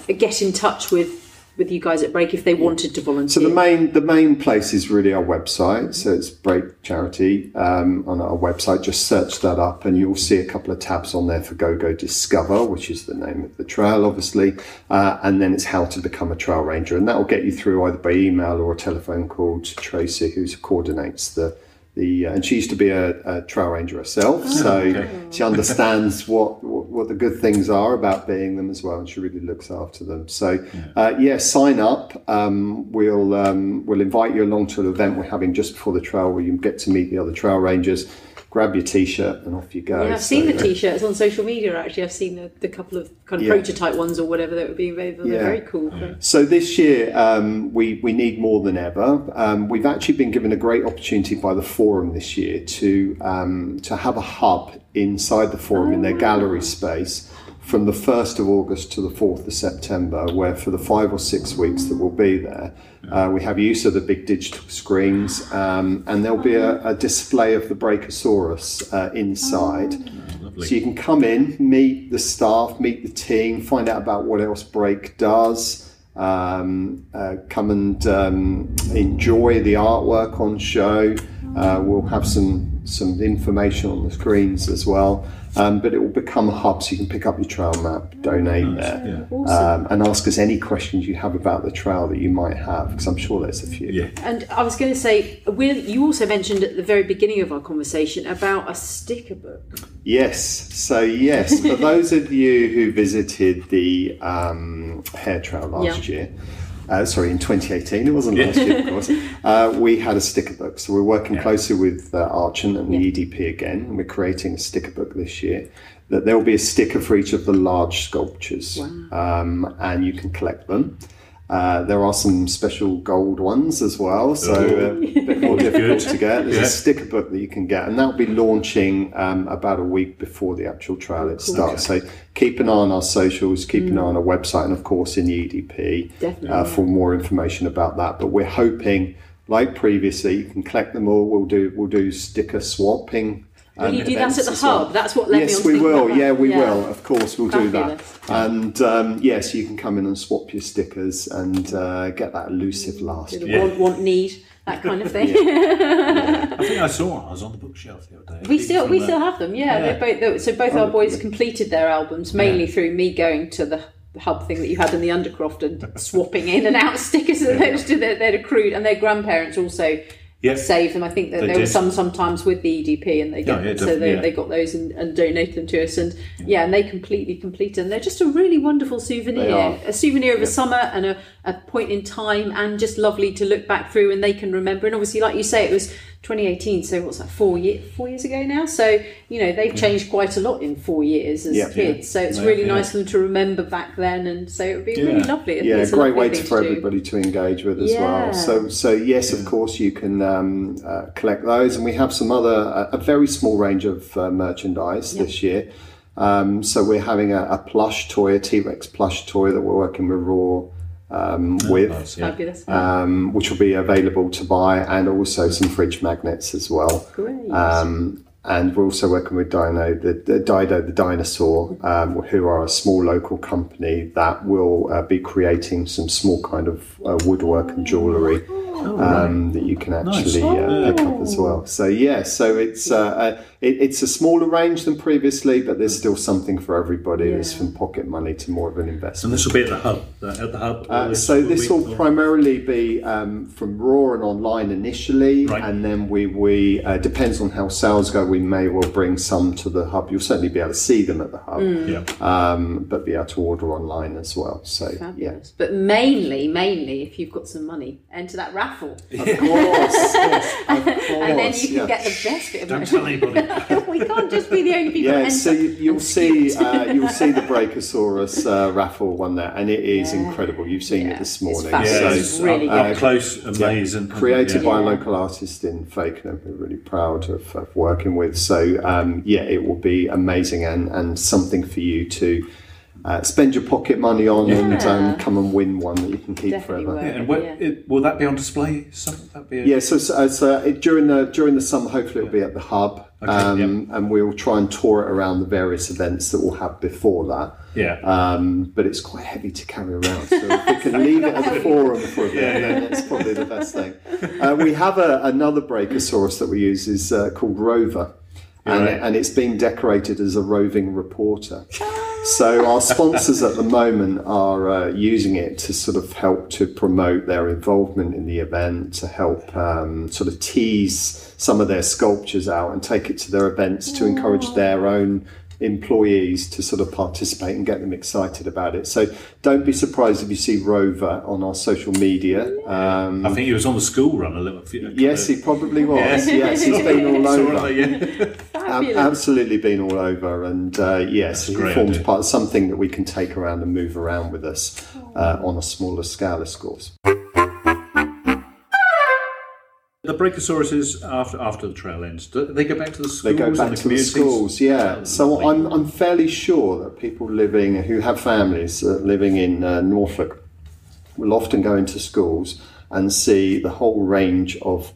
D: get in touch with with you guys at Break if they wanted to volunteer?
C: So the main the main place is really our website. So it's Break Charity um, on our website. Just search that up, and you'll see a couple of tabs on there for Go Go Discover, which is the name of the trail, obviously, uh, and then it's how to become a trail ranger, and that will get you through either by email or a telephone call to Tracy, who coordinates the. The, uh, and she used to be a, a trail ranger herself, so she understands what, what what the good things are about being them as well, and she really looks after them. So, uh, yeah, sign up. Um, we'll um, we'll invite you along to an event we're having just before the trail, where you get to meet the other trail rangers. Grab your t-shirt and off you go.
D: yeah, I've seen
C: So,
D: the t-shirts on social media. Actually, I've seen the, the couple of kind of
C: Yeah.
D: prototype ones or whatever that were being available. They're
C: Yeah.
D: very cool.
C: So this year um, we we need more than ever. Um, we've actually been given a great opportunity by the forum this year to um, to have a hub inside the forum in their gallery space from the first of August to the fourth of September, where for the five or six weeks that we'll be there, uh, we have use of the big digital screens, um, and there'll be a, a display of the Brachiosaurus uh, inside. So you can come in, meet the staff, meet the team, find out about what else Break does. Um, uh, come and um, enjoy the artwork on show. Uh, we'll have some some information on the screens as well. Um, but it will become a hub, so you can pick up your trail map, donate there, um, and ask us any questions you have about the trail that you might have, because I'm sure there's a few.
B: Yeah.
D: And I was going to say, Will, you also mentioned at the very beginning of our conversation about a sticker book.
C: Yes. So yes, for those of you who visited the um, hare trail last
D: Yeah.
C: year, uh, sorry, in 2018, it wasn't last year, of course. Uh, we had a sticker book, so we're working closely with uh, Archant and the EDP again, and we're creating a sticker book this year. That there will be a sticker for each of the large sculptures, um, and you can collect them. Uh, there are some special gold ones as well, so uh, a bit more difficult to get. There's
B: Yeah.
C: a sticker book that you can get, and that'll be launching um, about a week before the actual trial it starts. So keep an eye on our socials, keep an eye on our website, and of course in the EDP
A: Definitely,
C: uh, for more information about that. But we're hoping, like previously, you can collect them all. We'll do we'll do sticker swapping.
A: Will you do that at the
C: as well.
A: hub? That's what led me on
C: Yes,
A: to
C: we
A: think about
C: will. Yeah, we will. Of course, we'll do that. And um, yes, you can come in and swap your stickers and uh, get that elusive last.
A: The
B: Yeah.
A: Want, want, need, that kind of thing.
B: I think I saw one. I was on the bookshelf the other day.
A: We still we
B: uh,
A: still have them. Yeah,
B: yeah.
A: They so both our boys completed their albums mainly
B: Yeah.
A: through me going to the hub thing that you had in the Undercroft and swapping in and out stickers that they'd, they'd, they'd accrued, and their grandparents also
B: Yeah.
A: save them. I think that
B: They
A: there were some sometimes with the EDP, and they get
B: Yeah, yeah,
A: so they,
B: yeah.
A: they got those and, and donated them to us, and yeah. and they completely completed. And they're just a really wonderful souvenir, a souvenir of a summer and a, a point in time, and just lovely to look back through, and they can remember. And obviously, like you say, it was 2018, so what's that? Four year, four years ago now. So you know they've changed quite a lot in four years as
C: Yeah.
A: kids. So it's
B: Yeah,
A: really
B: yeah.
A: nice for them to remember back then, and so it would be really lovely.
C: Yeah,
A: It's a
C: great way to, for
A: do.
C: everybody to engage with as
A: Yeah.
C: well. So, so yes, of course, you can um, uh, collect those, and we have some other a, a very small range of uh, merchandise this year. Um, so we're having a, a plush toy, a T Rex plush toy that we're working with Raw um, with.
B: Nice, yeah.
C: Um, which will be available to buy, and also some fridge magnets as well.
A: Great.
C: Um, and we're also working with Dino, the, the Dido, the dinosaur, um, who are a small local company that will uh, be creating some small kind of uh, woodwork and jewellery um, that you can actually uh, pick up as well. So yeah, so it's uh, it, it's a smaller range than previously, but there's still something for everybody. There's from pocket money to more of an investment.
B: And this will be at the hub. the- At the hub.
C: Uh, so this will
B: be-
C: primarily be um, from raw and online initially,
B: Right.
C: and then we we uh, depends on how sales go. We may well bring some to the hub. You'll certainly be able to see them at the hub,
B: Yeah.
C: um, but be able to order online as well. So yeah,
A: But mainly, mainly, if you've got some money, enter that raffle.
C: of course, of course,
A: and then you can
C: yeah.
A: get the best bit of
B: Don't tell anybody.
A: we can't just be the only people
C: Yeah, so you, you'll see uh, you'll see the Brachiosaurus uh, raffle one there, and it is incredible. You've seen
A: Yeah,
C: it this morning.
A: fabulous.
B: Yeah,
C: So,
B: it's
A: really
B: up,
A: good.
B: close, amazing.
C: created
B: yeah.
C: by a local artist in Fakenham we're really proud of, of working with so um, yeah it will be amazing and, and something for you to uh, spend your pocket money on and um, come and win one that you can keep
A: Definitely
C: forever
B: Yeah, and what,
A: Yeah.
B: it, will that be on display? Something that be? A,
C: yeah so, so, so it, during the during the summer hopefully it'll be at the hub
B: Okay,
C: um, and we'll try and tour it around the various events that we'll have before that
B: yeah.
C: um, but it's quite heavy to carry around. So if we can leave it at the forum for a bit, then that's probably the best thing. Uh, we have a, another Brachiosaurus that we use is uh, called Rover, and,
B: Right.
C: and it's being decorated as a roving reporter. So our sponsors at the moment are uh, using it to sort of help to promote their involvement in the event, to help um, sort of tease some of their sculptures out and take it to their events to encourage their own employees to sort of participate and get them excited about it. So don't be surprised if you see Rover on our social media. Um,
B: I think he was on the school run a little. few-
C: yes, he probably was.
B: Yes.
C: Yes, he's been all
B: Sort of,
C: over.
B: yeah.
C: Ab- absolutely been all over, and uh, yes,
B: That's a
C: it
B: great
C: forms
B: idea.
C: part something that we can take around and move around with us uh, on a smaller scale, of course.
B: The Brachiosaurus after after the trail ends. Do they go back to the schools
C: They go
B: and
C: back
B: the
C: to the schools, yeah.
B: Oh,
C: So. I'm, I'm fairly sure that people living who have families uh, living in uh, Norfolk will often go into schools and see the whole range of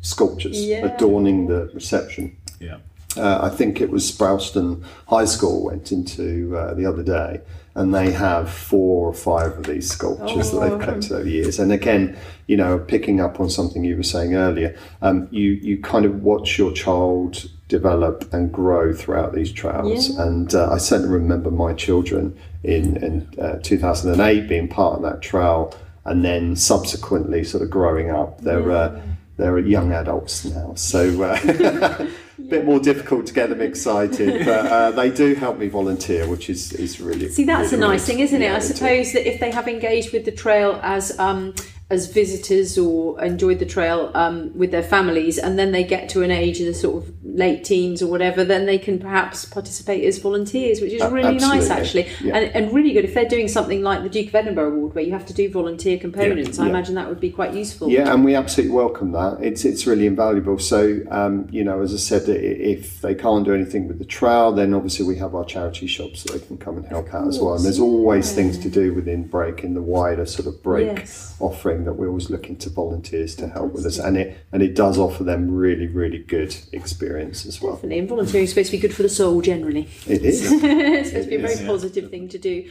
C: sculptures
A: Yeah.
C: adorning the reception.
B: Yeah.
C: Uh, I think it was Sprowston High School went into uh, the other day, and they have four or five of these sculptures that they've collected over the years. And again, you know, picking up on something you were saying earlier, um, you you kind of watch your child develop and grow throughout these trails.
A: Yeah.
C: And uh, I certainly remember my children in in uh, 2008 being part of that trail, and then subsequently sort of growing up. They're uh, they're young adults now, so. Uh, bit more difficult to get them excited, but uh, they do help me volunteer, which is, is really
A: See, that's
C: really
A: a nice thing, isn't it?
C: yeah,
A: I suppose that if they have engaged with the trail as um, as visitors or enjoyed the trail um, with their families, and then they get to an age of the sort of late teens or whatever, then they can perhaps participate as volunteers, which is really nice actually,
C: yeah.
A: and, and really good if they're doing something like the Duke of Edinburgh Award, where you have to do volunteer components. I
C: Yeah.
A: imagine that would be quite useful.
C: Yeah, and we absolutely welcome that. It's it's really invaluable. So, um, you know, as I said, if they can't do anything with the trail, then obviously we have our charity shops that they can come and help out as well. And there's always things to do within break in the wider sort of break
A: Yes.
C: offering that we're always looking to volunteers to help with us, and it and it does offer them really really good experience as well.
A: Definitely, and volunteering is supposed to be good for the soul generally.
C: It is.
A: it's supposed to be a very
B: is, yeah.
A: positive thing to do.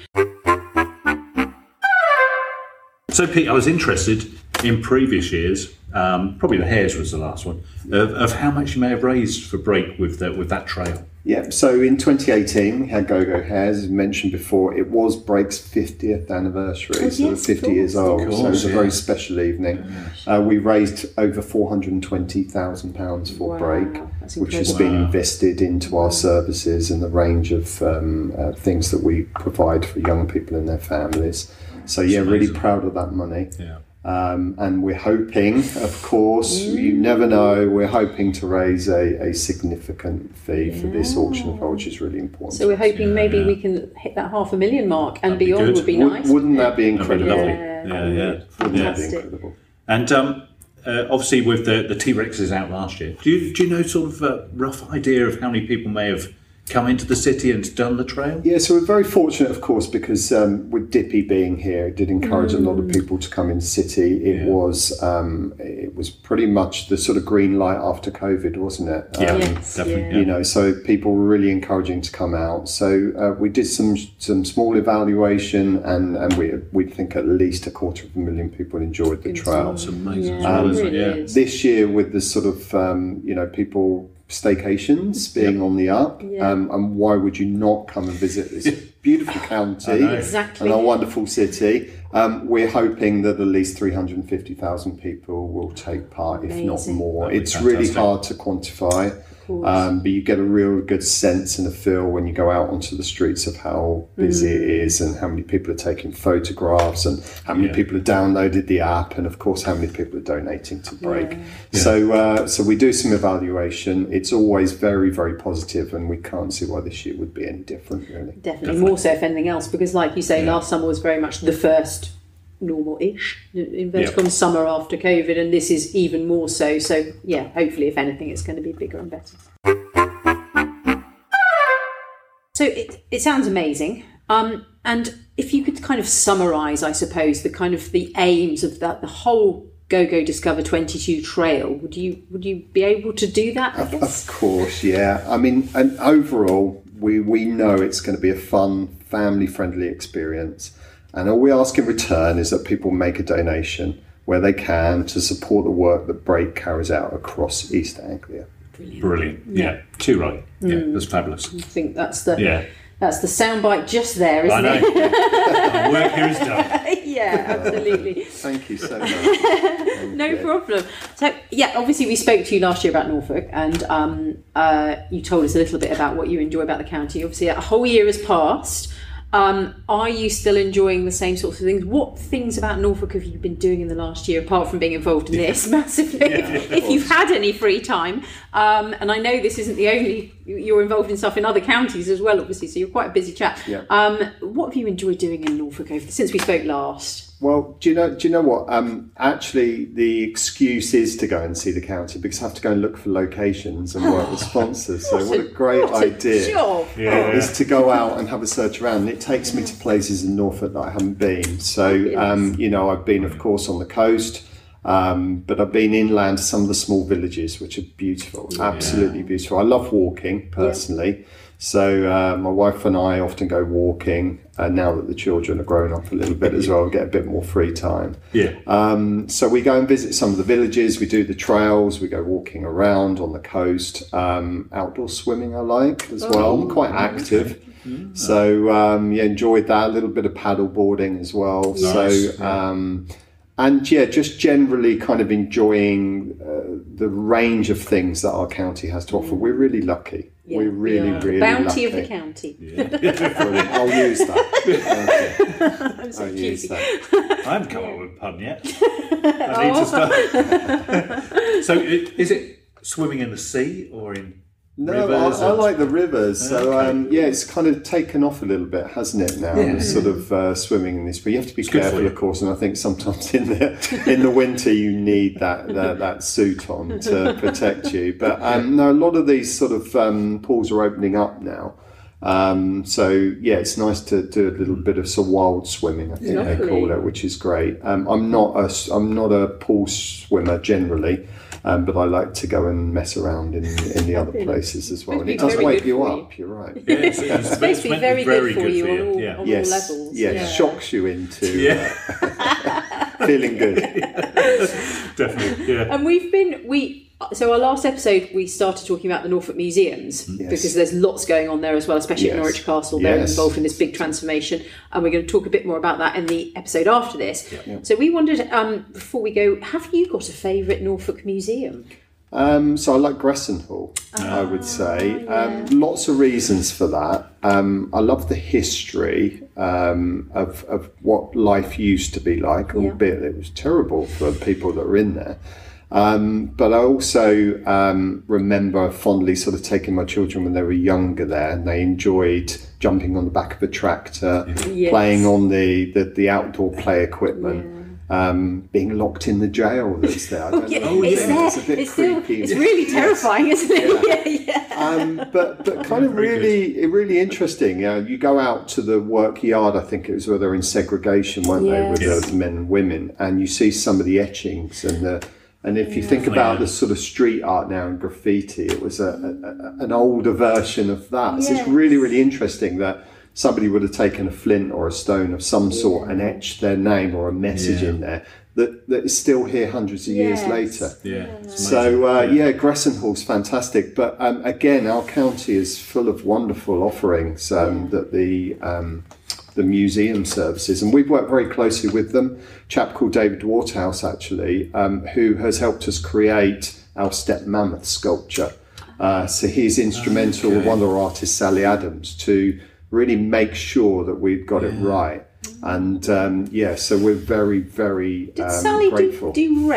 B: So, Pete, I was interested in previous years. Um, probably the Hares was the last one of, of how much you may have raised for break with the, with that trail.
C: Yeah, so in 2018 we had Go Go Hares, as mentioned before. It was Break's 50th anniversary,
A: Oh,
C: so
A: yes,
C: 50
A: of
C: years old.
B: Of
C: so it was a very special evening. Uh, we raised over 420,000 pounds for
A: Wow,
C: Break, which has
A: incredible.
C: been invested into our services and the range of um, uh, things that we provide for young people and their families. So yeah, really proud of that money.
B: Yeah.
C: Um, and we're hoping, of course, you never know, we're hoping to raise a, a significant fee for this auction as which is really important.
A: So we're hoping maybe
B: yeah.
A: we can hit that half a million mark and
B: That'd
A: beyond
B: good.
A: would be nice.
C: Wouldn't that be
B: That'd be
C: incredible?
A: Yeah,
B: Yeah, yeah.
A: would be
C: Wouldn't that be
A: fantastic.
C: incredible?
B: And um, uh, obviously, with the, the T Rexes out last year, do you, do you know sort of a rough idea of how many people may have come into the city and done the trail?
C: Yeah, so we're very fortunate, of course, because um, with Dippy being here, it did encourage a lot of people to come in city. It
B: Yeah.
C: was um, it was pretty much the sort of green light after COVID, wasn't it?
B: Yeah,
C: Um,
A: Yes,
B: definitely.
A: yeah.
B: Yeah.
C: you know so people were really encouraging to come out so uh, we did some some small evaluation and and we we think at least a quarter of a million people enjoyed the trail
B: It's amazing.
A: Yeah,
B: as well,
A: really?
B: Yeah.
A: is.
C: this year with the sort of um, you know people staycations being on the up.
A: Yeah.
C: um, and why would you not come and visit this beautiful county.
A: Exactly.
C: and our wonderful city? Um, we're hoping that at least 350,000 people will take part if not more.
B: That'd be
C: it's really hard to quantify um, but you get a real good sense and a feel when you go out onto the streets of how busy it is and how many people are taking photographs and how many
B: Yeah.
C: people have downloaded the app and of course how many people are donating to break. So uh, so we do some evaluation. It's always very very positive and we can't see why this year would be any different really.
A: Definitely, more so if anything else, because like you say, last summer was very much the first normal-ish inverted
B: Yeah.
A: summer after COVID, and this is even more so. So yeah, hopefully, if anything, it's going to be bigger and better. So it, it sounds amazing. Um, and if you could kind of summarise, I suppose, the kind of the aims of that, the whole Go Go Discover Twenty Two Trail, would you would you be able to do that? I guess.
C: Of course, yeah. I mean, and overall, we, we know it's going to be a fun, family friendly experience. And all we ask in return is that people make a donation where they can to support the work that Break carries out across East Anglia.
B: Brilliant. Yeah. Too right. Yeah.
A: Mm.
B: That's fabulous.
A: I think that's the
B: Yeah.
A: that's the soundbite just there, isn't
B: I know.
A: it?
B: Our work here is done.
A: yeah, absolutely.
C: Thank you so much.
A: No problem. So, yeah, obviously we spoke to you last year about Norfolk, and um, uh, you told us a little bit about what you enjoy about the county. Obviously, a whole year has passed. Um, are you still enjoying the same sorts of things? What things about Norfolk have you been doing in the last year, apart from being involved in this massively? if, if you've had any free time, um, and I know this isn't the only you're involved in stuff in other counties as well, obviously. So you're quite a busy chap.
C: Yeah.
A: Um, what have you enjoyed doing in Norfolk over since we spoke last?
C: Well, do you know? Do you know what? Um, actually, the excuse is to go and see the county because I have to go and look for locations and work with sponsors. So what a great
A: What a
C: idea!
A: job.
B: Yeah.
C: is to go out and have a search around. And it takes me to places in Norfolk that I haven't been. So, um, you know, I've been, of course, on the coast, um, but I've been inland to some of the small villages, which are beautiful, absolutely beautiful. I love walking personally. So, uh, my wife and I often go walking uh, now that the children are growing up a little bit as well, get a bit more free time.
B: Yeah.
C: Um, so we go and visit some of the villages. We do the trails. We go walking around on the coast. Um, outdoor swimming, I like as well. I'm quite active, so um, yeah, enjoyed that. A little bit of paddle boarding as well.
B: Nice,
C: So um, and yeah, just generally kind of enjoying uh, the range of things that our county has to offer. We're really lucky.
A: Yeah,
C: We're really,
A: we are.
C: really
A: bounty
C: lucky.
A: of the county.
C: Brilliant. I'll use that. Okay.
A: I'm so
C: I'll use that.
B: I haven't come up with a pun yet. I need to start. Oh. so, i- is it swimming in the sea or in
C: No? I, I like the rivers. So
B: Okay.
C: um, yeah, it's kind of taken off a little bit, hasn't it? Now,
B: Yeah.
C: sort of uh, swimming in this, but you have to be
B: for
C: careful, of course. And I think sometimes in the in the winter you need that that, that suit on to protect you. But um, no, a lot of these sort of um, pools are opening up now. Um, so yeah, it's nice to do a little bit of some wild swimming. I think they call it, which is great. Um, I'm not a I'm not a pool swimmer generally. Um, but I like to go and mess around in, in the other places as well, and it does wake you up. You're right.
B: Yeah, it's, it's,
A: It's supposed to be
B: meant to
A: very, good for you,
B: for
A: on all,
B: Yeah.
A: on
C: yes,
A: all levels.
C: yeah,
A: yeah.
C: shocks you into
B: Yeah.
C: uh, feeling good.
B: Definitely. Yeah.
A: And we've been we so our last episode we started talking about the Norfolk museums because there's lots going on there as well, especially at Norwich Castle. They're
C: Yes.
A: involved in this big transformation, and we're going to talk a bit more about that in the episode after this. So we wondered um, before we go, have you got a favourite Norfolk museum?
C: Um, so I like Gressenhall, I would say. Um, lots of reasons for that. Um, I love the history um, of, of what life used to be like, albeit it was terrible for people that were in there. Um, but I also um, remember fondly sort of taking my children when they were younger there, and they enjoyed jumping on the back of a tractor,
A: Yes.
C: playing on the, the, the outdoor play equipment. Um, being locked in the jail that's there. I don't know.
A: it's
C: I think
A: there.
C: It's a bit
A: It's, still,
C: creepy.
A: it's really terrifying, isn't it? Yeah, yeah.
C: um, but but kind of
B: Very
C: really really interesting. Uh, you go out to the work yard. I think it was where they're in segregation, weren't
A: Yes.
C: they, with
B: Yes.
C: the men and women, and you see some of the etchings and the. And if you think about
B: Yeah.
C: the sort of street art now and graffiti, it was a, a, a- an older version of that. So it's really, really interesting that somebody would have taken a flint or a stone of some sort and etched their name or a message
B: Yeah.
C: in there that, that is still here hundreds of years later.
B: Yeah.
C: So uh,
B: amazing.
C: yeah, Gressenhall's fantastic, but um, again, our county is full of wonderful offerings um, that the um, the museum services, and we've worked very closely with them. A chap called David Waterhouse, actually, um, who has helped us create our steppe mammoth sculpture. Uh, so he's instrumental with
B: Okay.
C: one of our artists, Sally Adams, to really make sure that we've got it right. And um, yeah, so we're very, very
A: Did
C: um,
A: Sally do,
C: grateful.
A: do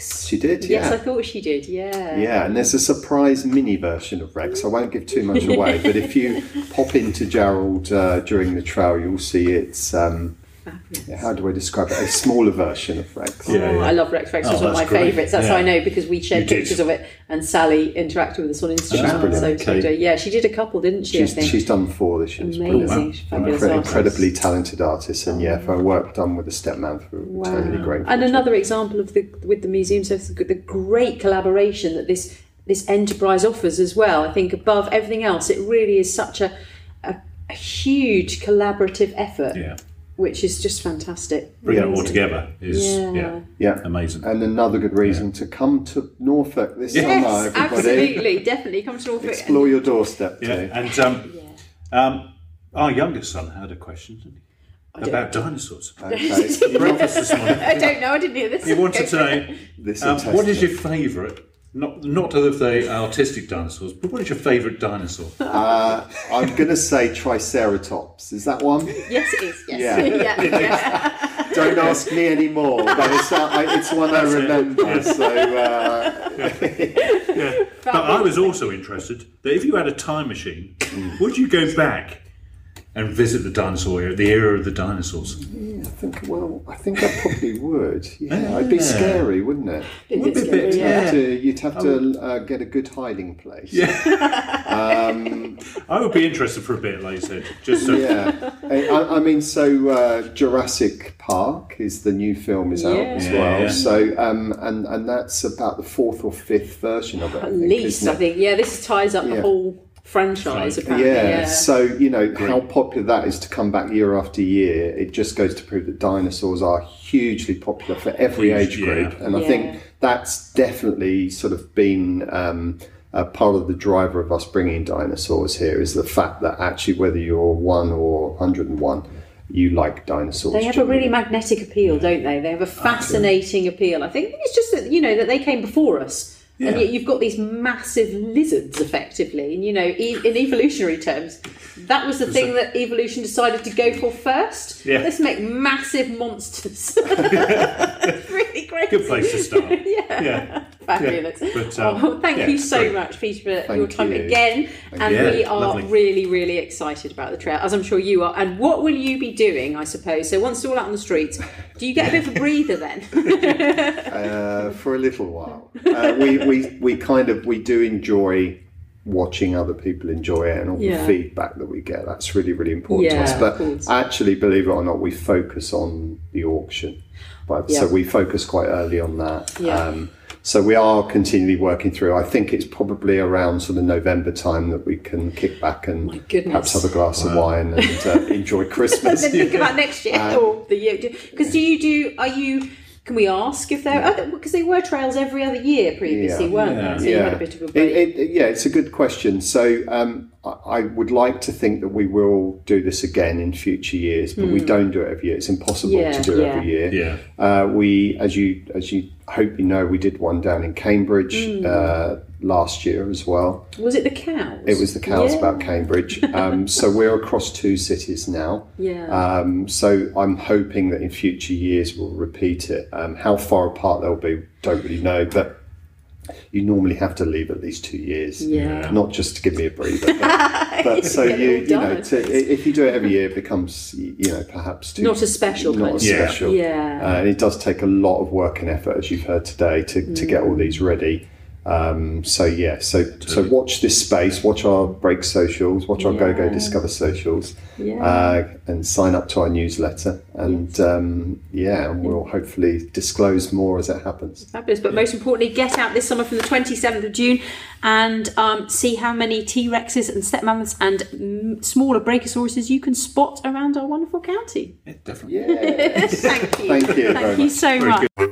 A: Rex?
C: She did,
A: Yes. I thought she did. Yeah.
C: Yeah, and there's a surprise mini version of Rex. I won't give too much away, but if you pop into Jarrold uh, during the trail, you'll see it's. Um, yeah, how do I describe it? A smaller version of Rex.
A: Oh,
B: Yeah, yeah.
A: I love Rex. Rex
B: Oh,
A: was one of my
B: great.
A: favourites. That's
B: Yeah.
A: how I know because we shared pictures of it, and Sally interacted with us on Instagram.
C: brilliant.
A: So, so,
B: Okay.
A: yeah, she did a couple, didn't she? I
C: She's,
A: think.
C: she's done four this year.
A: Amazing,
C: brilliant.
A: She's fabulous
C: Incre- incredibly talented artist, and yeah, for her work done with the Stepman, we're totally grateful.
A: And another example of the with the museum, so the the great collaboration that this this enterprise offers as well. I think above everything else, it really is such a a, a huge collaborative effort,
B: Yeah.
A: Which is just fantastic.
B: Bring it all together is
A: Yeah.
B: yeah,
C: yeah,
B: amazing.
C: and another good reason to come to Norfolk this
B: Yes,
C: summer, everybody.
A: absolutely, definitely. Come to Norfolk.
C: Explore your doorstep
B: Yeah,
C: too.
B: and um, um, our youngest son had a question didn't he? about dinosaurs.
C: Okay,
B: Breakfast this.
A: I don't know. I didn't hear this.
B: He wanted to know.
C: This
B: um, what is your favourite? Not not of the artistic dinosaurs, but what is your favourite dinosaur?
C: Uh, I'm going to say Triceratops. Is that one?
A: Yes, it is. Yes.
C: Yeah.
A: yeah. yeah.
C: Don't ask me anymore. But it's, uh, I- it's one I remember. So uh,
B: Yeah. But I was also interested that if you had a time machine, would you go back and visit the dinosaur era, the era of the dinosaurs?
C: Yeah, I think, well, I think I probably would. Yeah, it'd be scary, wouldn't it?
A: It
B: Would
A: is
B: be a bit,
A: scary,
C: You'd
A: yeah.
C: have to, you'd have to uh, get a good hiding place. Um,
B: I would be interested for a bit, like you said. Just so
C: yeah. I, I- I mean, so uh, Jurassic Park is the new film is out as well.
B: Yeah.
C: So um, and and that's about the fourth or fifth version of it.
A: At least I think. Yeah, this ties up the whole franchise. Apparently.
C: Yeah,
A: Yeah.
C: so you know how popular that is to come back year after year. It just goes to prove that dinosaurs are hugely popular for every
B: Huge,
C: age group,
B: yeah.
C: and I
A: Yeah.
C: think that's definitely sort of been um, a part of the driver of us bringing dinosaurs here is the fact that actually whether you're one or 101, you like dinosaurs.
D: They have a really magnetic appeal, don't they? They have a fascinating appeal. I think it's just that you know that they came before us, and yet you've got these massive lizards, effectively. And you know, e- in evolutionary terms, that was the thing that evolution decided to go for first.
B: Yeah.
D: Let's make massive monsters. really great.
B: Good place to start.
D: yeah.
B: Yeah.
D: Fabulous.
B: Yeah, but, um,
D: oh, thank
B: yeah,
D: you so
B: great.
D: much, Peter, for
C: Thank
D: your time
C: you.
D: again. and
B: you.
D: we are
B: lovely.
D: really, really excited about the trail, as I'm sure you are. And what will you be doing, I suppose? So once it's all out on the streets, do you get a bit of a breather then?
C: uh, for a little while. Uh, we, we we kind of we do enjoy watching other people enjoy it and all
D: Yeah.
C: the feedback that we get. That's really really important to us. But actually, believe it or not, we focus on the auction. But so we focus quite early on that.
D: Yeah.
C: Um, so we are continually working through. I think it's probably around sort of November time that we can kick back and perhaps have a glass of wine and uh, enjoy Christmas.
D: then think about next year
C: Um,
D: or the year. Because do you do? Are you? Can we ask if they're because they were trails every other year previously,
C: Yeah.
D: weren't
B: Yeah.
D: they? So you had a bit of a break.
C: it- yeah, it's a good question. So um, I, I would like to think that we will do this again in future years, but we don't do it every year. It's impossible
D: Hmm. Yeah,
C: to do it
D: yeah.
C: every year.
B: Yeah.
C: Uh, we, as you as you hope you know, we did one down in Cambridge
D: Hmm.
C: uh, last year as well.
D: was it the cows?
C: It was the cows
D: Yeah.
C: about Cambridge. Um, so we're across two cities now.
D: Yeah.
C: Um, so I'm hoping that in future years we'll repeat it. Um, how far apart they'll be, don't really know, but you normally have to leave at least two years.
D: Yeah.
C: Not just to give me a breather, but, but so you you know to, if you do it every year, it becomes you know perhaps too,
D: Not a special,
C: Not.
B: Yeah.
C: special.
D: Yeah.
C: Uh, and it does take a lot of work and effort, as you've heard today, to, to get all these ready. Um, so yeah, so so watch this space, watch our break socials, watch our Go Go Discover socials,
D: Yeah.
C: uh, and sign up to our newsletter. And um, yeah, and we'll hopefully disclose more as it happens.
D: Fabulous. But most importantly, get out this summer from the 27th of June and um, see how many T Rexes and steppe mammoths and smaller Brachiosauruses you can spot around our wonderful county.
B: Yeah, definitely.
C: Yeah,
D: Thank you.
C: Thank you
D: Thank
C: very
D: you
C: much.
D: so
B: Very
D: much.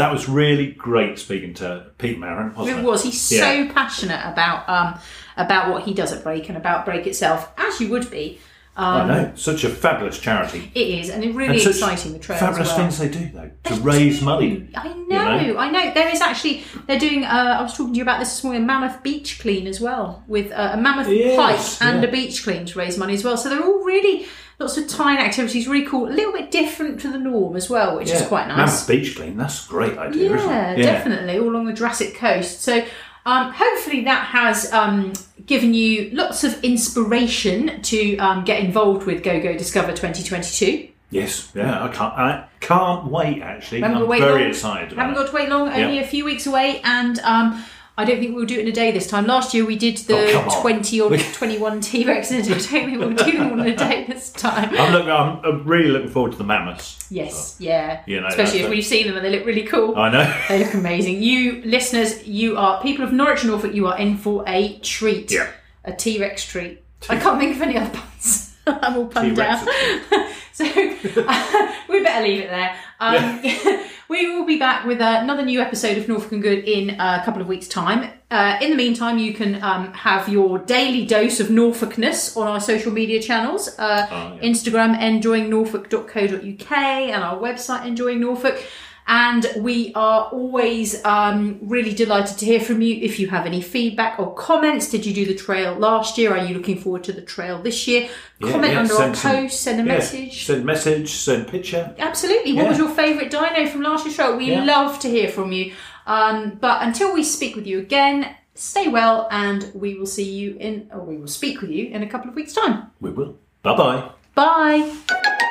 B: That was really great speaking to Pete Marin, wasn't it?
A: It was. He's
B: Yeah.
A: so passionate about um, about what he does at Break and about Break itself, as you would be.
B: I
A: Um,
B: know. Such a fabulous charity.
A: it is, and it's
B: And
A: really
B: such
A: exciting. The trail
B: Fabulous
A: well.
B: things they do, though, to raise money.
A: I know,
B: know?
A: I know. There is actually they're doing. Uh, I was talking to you about this this morning. A mammoth beach clean as well, with uh, a mammoth
B: Yes,
A: hike and
B: yeah.
A: a beach clean to raise money as well. So they're all really lots of tiny activities, really cool. A little bit different to the norm as well, which is quite nice.
B: Mammoth Beach Clean, that's a great idea, isn't
A: Yeah, definitely, all along the Jurassic Coast. So, um, hopefully, that has um, given you lots of inspiration to um, get involved with Go Go Discover 2022.
B: Yes, yeah, I can't, I can't wait, actually.
A: Haven't
B: I'm very
A: long.
B: excited
A: Haven't got to wait long, only
B: Yeah.
A: a few weeks away, and um, I don't think we'll do it in a day this time. Last year we did the
B: Oh,
A: 20 or 21 T Rex, and I don't think we'll do them all in a day this time.
B: I'm, look, I'm, I'm really looking forward to the mammoths.
A: Yes, yeah.
B: You know,
A: Especially if we've seen them and they look really cool.
B: I know.
A: They look amazing. You listeners, you are people of Norwich and Norfolk. You are in for a treat.
B: Yeah.
A: A T Rex treat. I can't think of any other puns. I'm all punned down. so we better leave it there. Um, we will be back with another new episode of Norfolk and Good in a couple of weeks' time. Uh, in the meantime, you can um, have your daily dose of Norfolkness on our social media channels. Uh,
B: Oh, yeah.
A: Instagram enjoyingnorfolk.co.uk and our website enjoying Norfolk. And we are always um, really delighted to hear from you. If you have any feedback or comments, did you do the trail last year? Are you looking forward to the trail this year?
B: Yeah,
A: Comment
B: yeah,
A: under our
B: some-
A: post, send a
B: Yeah,
A: message.
B: Send a message, send a picture.
A: Absolutely. What was your favourite dino from last year's show? We love to hear from you. Um, but until we speak with you again, stay well, and we will see you in, or we will speak with you in a couple of weeks' time.
B: We will. Bye bye.
A: Bye.